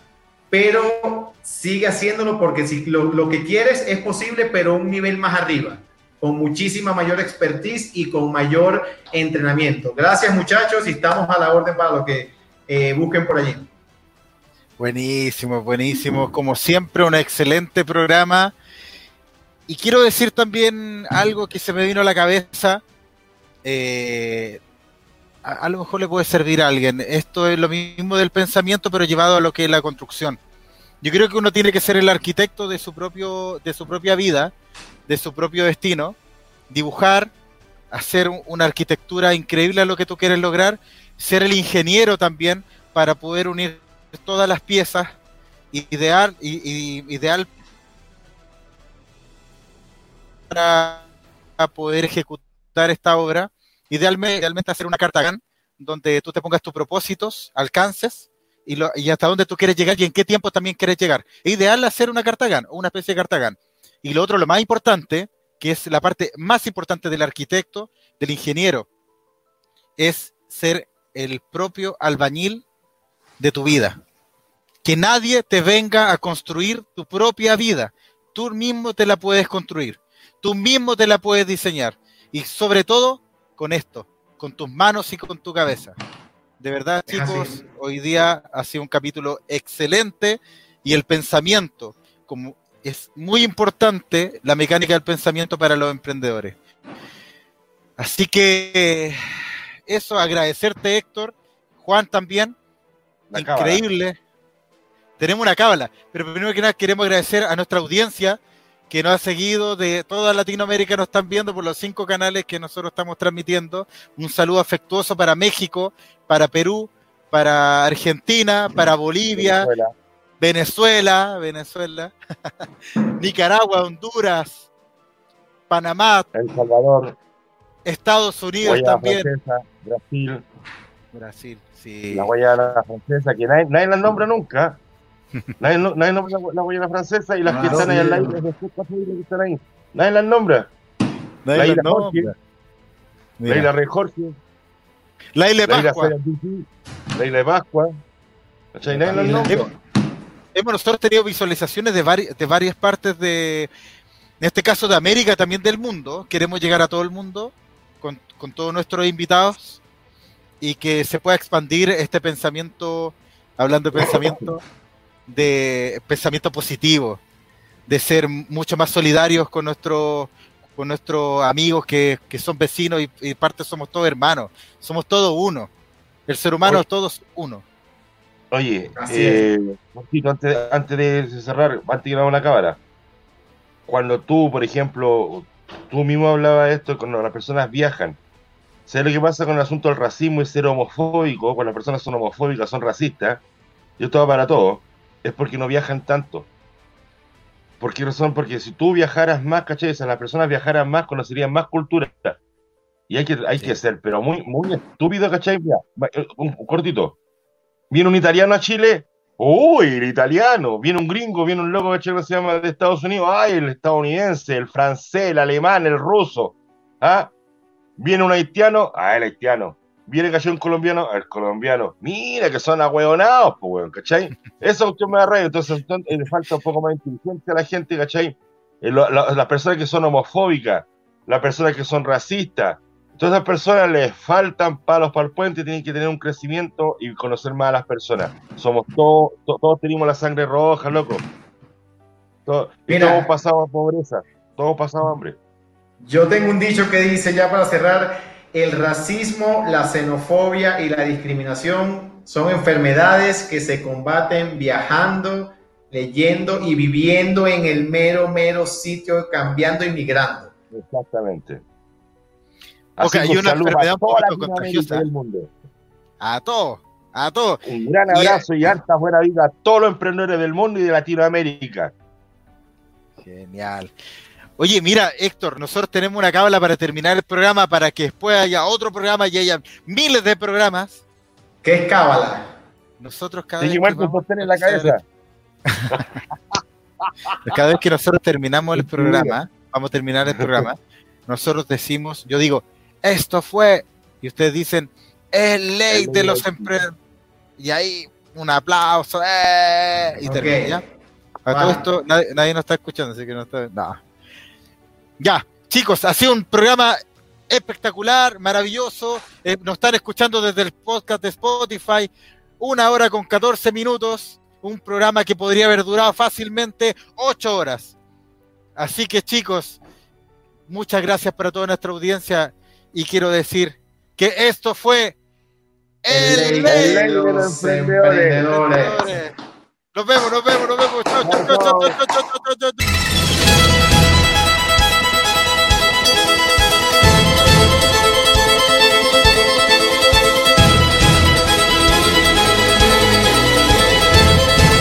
pero sigue haciéndolo porque si lo, lo que quieres es posible, pero un nivel más arriba con muchísima mayor expertise y con mayor entrenamiento. Gracias muchachos y estamos a la orden para lo que eh, busquen por allí. Buenísimo, buenísimo. Como siempre, un excelente programa. Y quiero decir también algo que se me vino a la cabeza. Eh, a, lo mejor le puede servir a alguien. Esto es lo mismo del pensamiento, pero llevado a lo que es la construcción. Yo creo que uno tiene que ser el arquitecto de su propio, de su propia vida de su propio destino, dibujar, hacer una arquitectura increíble a lo que tú quieres lograr, ser el ingeniero también para poder unir todas las piezas, ideal, ideal para poder ejecutar esta obra, idealmente, idealmente hacer una carta GAN, donde tú te pongas tus propósitos, alcances, y, y, hasta dónde tú quieres llegar y en qué tiempo también quieres llegar. ideal hacer una carta GAN, una especie de carta. Y lo otro, lo más importante, que es la parte más importante del arquitecto, del ingeniero, es ser el propio albañil de tu vida. Que nadie te venga a construir tu propia vida. Tú mismo te la puedes construir. Tú mismo te la puedes diseñar. Y sobre todo con esto, con tus manos y con tu cabeza. De verdad, chicos, hoy día ha sido un capítulo excelente y el pensamiento, como es muy importante la mecánica del pensamiento para los emprendedores. Así que eso, agradecerte Héctor, Juan también, increíble. tenemos una cábala. Pero primero que nada queremos agradecer a nuestra audiencia que nos ha seguido de toda Latinoamérica, nos están viendo por los cinco canales que nosotros estamos transmitiendo. Un saludo afectuoso para México, para Perú, para Argentina, para Bolivia, Venezuela, Venezuela, [laughs] Nicaragua, Honduras, Panamá, El Salvador, Estados Unidos Guayana también. Francesa, Brasil, Brasil, sí. la Guayana Francesa, que nadie, nadie la nombra nunca. [laughs] Nadie, nadie nombra la, la Guayana Francesa y las que Ah, están ahí al lado, las que están ahí. Nadie las nombra. Nadie La isla nombra. Jorge, la isla Rey Jorge, La isla de la isla Pascua. La isla de Pascua. ¿Cachai? Nadie las nombra. Hemos, nosotros tenido visualizaciones de, vari- de varias partes de, en este caso de América, también del mundo. Queremos llegar a todo el mundo con, con todos nuestros invitados y que se pueda expandir este pensamiento, hablando de pensamiento, de pensamiento positivo, de ser mucho más solidarios con nuestros con nuestros amigos que, que son vecinos y, y parte somos todos hermanos, somos todos uno. El ser humano Oye. es todos uno. Oye, eh, antes, antes de cerrar, antes de ir a una cámara, cuando tú, por ejemplo, tú mismo hablabas de esto, cuando las personas viajan, ¿sabes lo que pasa con el asunto del racismo y ser homofóbico? Cuando las personas son homofóbicas, son racistas, y esto va para todo, es porque no viajan tanto. ¿Por qué razón? Porque si tú viajaras más, ¿cachai? Si las personas viajaran más, conocerían más cultura. Y hay que, hay Sí. que ser, pero muy, muy estúpido, ¿cachai? Mira, eh, un, un cortito. Viene un italiano a Chile. Uy, el italiano. Viene un gringo, viene un loco que se llama de Estados Unidos. Ay, el estadounidense, el francés, el alemán, el ruso. ¿Ah? Viene un haitiano. Ah, el haitiano. Viene ¿cachai? un colombiano. El colombiano. Mira que son ahueonados, pues, weón, ¿cachai? Esa cuestión me da rabia. Entonces, entonces, le falta un poco más de inteligencia a la gente, ¿cachai? Eh, las personas que son homofóbicas, las personas que son racistas, Todas esas personas les faltan palos para el puente, tienen que tener un crecimiento y conocer más a las personas. Somos todos, to- todos tenemos la sangre roja, loco. Todos, y todos pasamos pobreza, todos pasamos hambre. Yo tengo un dicho que dice, ya para cerrar, el racismo, la xenofobia y la discriminación son enfermedades que se combaten viajando, leyendo y viviendo en el mero, mero sitio, cambiando y migrando. Exactamente. Ok, Así hay una enfermedad a un contagiosa. y del mundo. A todos, a todos. Un gran Y- abrazo y harta buena vida a todos los emprendedores del mundo y de Latinoamérica. Genial. Oye, mira, Héctor, nosotros tenemos una cábala para terminar el programa para que después haya otro programa y haya miles de programas. ¿Qué es cábala? Nosotros cada vez, igual que en la hacer- cabeza. [laughs] cada vez que nosotros terminamos el programa, vamos a terminar el programa, [laughs] nosotros decimos, yo digo, esto fue, y ustedes dicen, el ley de los emprendedores. Y ahí, un aplauso, ¡eh! y termina, ¿ya? A todo esto, nadie, nadie nos está escuchando, así que no está. nada. Ya, chicos, ha sido un programa espectacular, maravilloso. Eh, nos están escuchando desde el podcast de Spotify. Una hora con 14 minutos. Un programa que podría haber durado fácilmente 8 horas. Así que, chicos, muchas gracias para toda nuestra audiencia y quiero decir que esto fue el, Ley de los emprendedores. Nos vemos, nos vemos, nos vemos. chao, chao, chao, chao, chao, chao.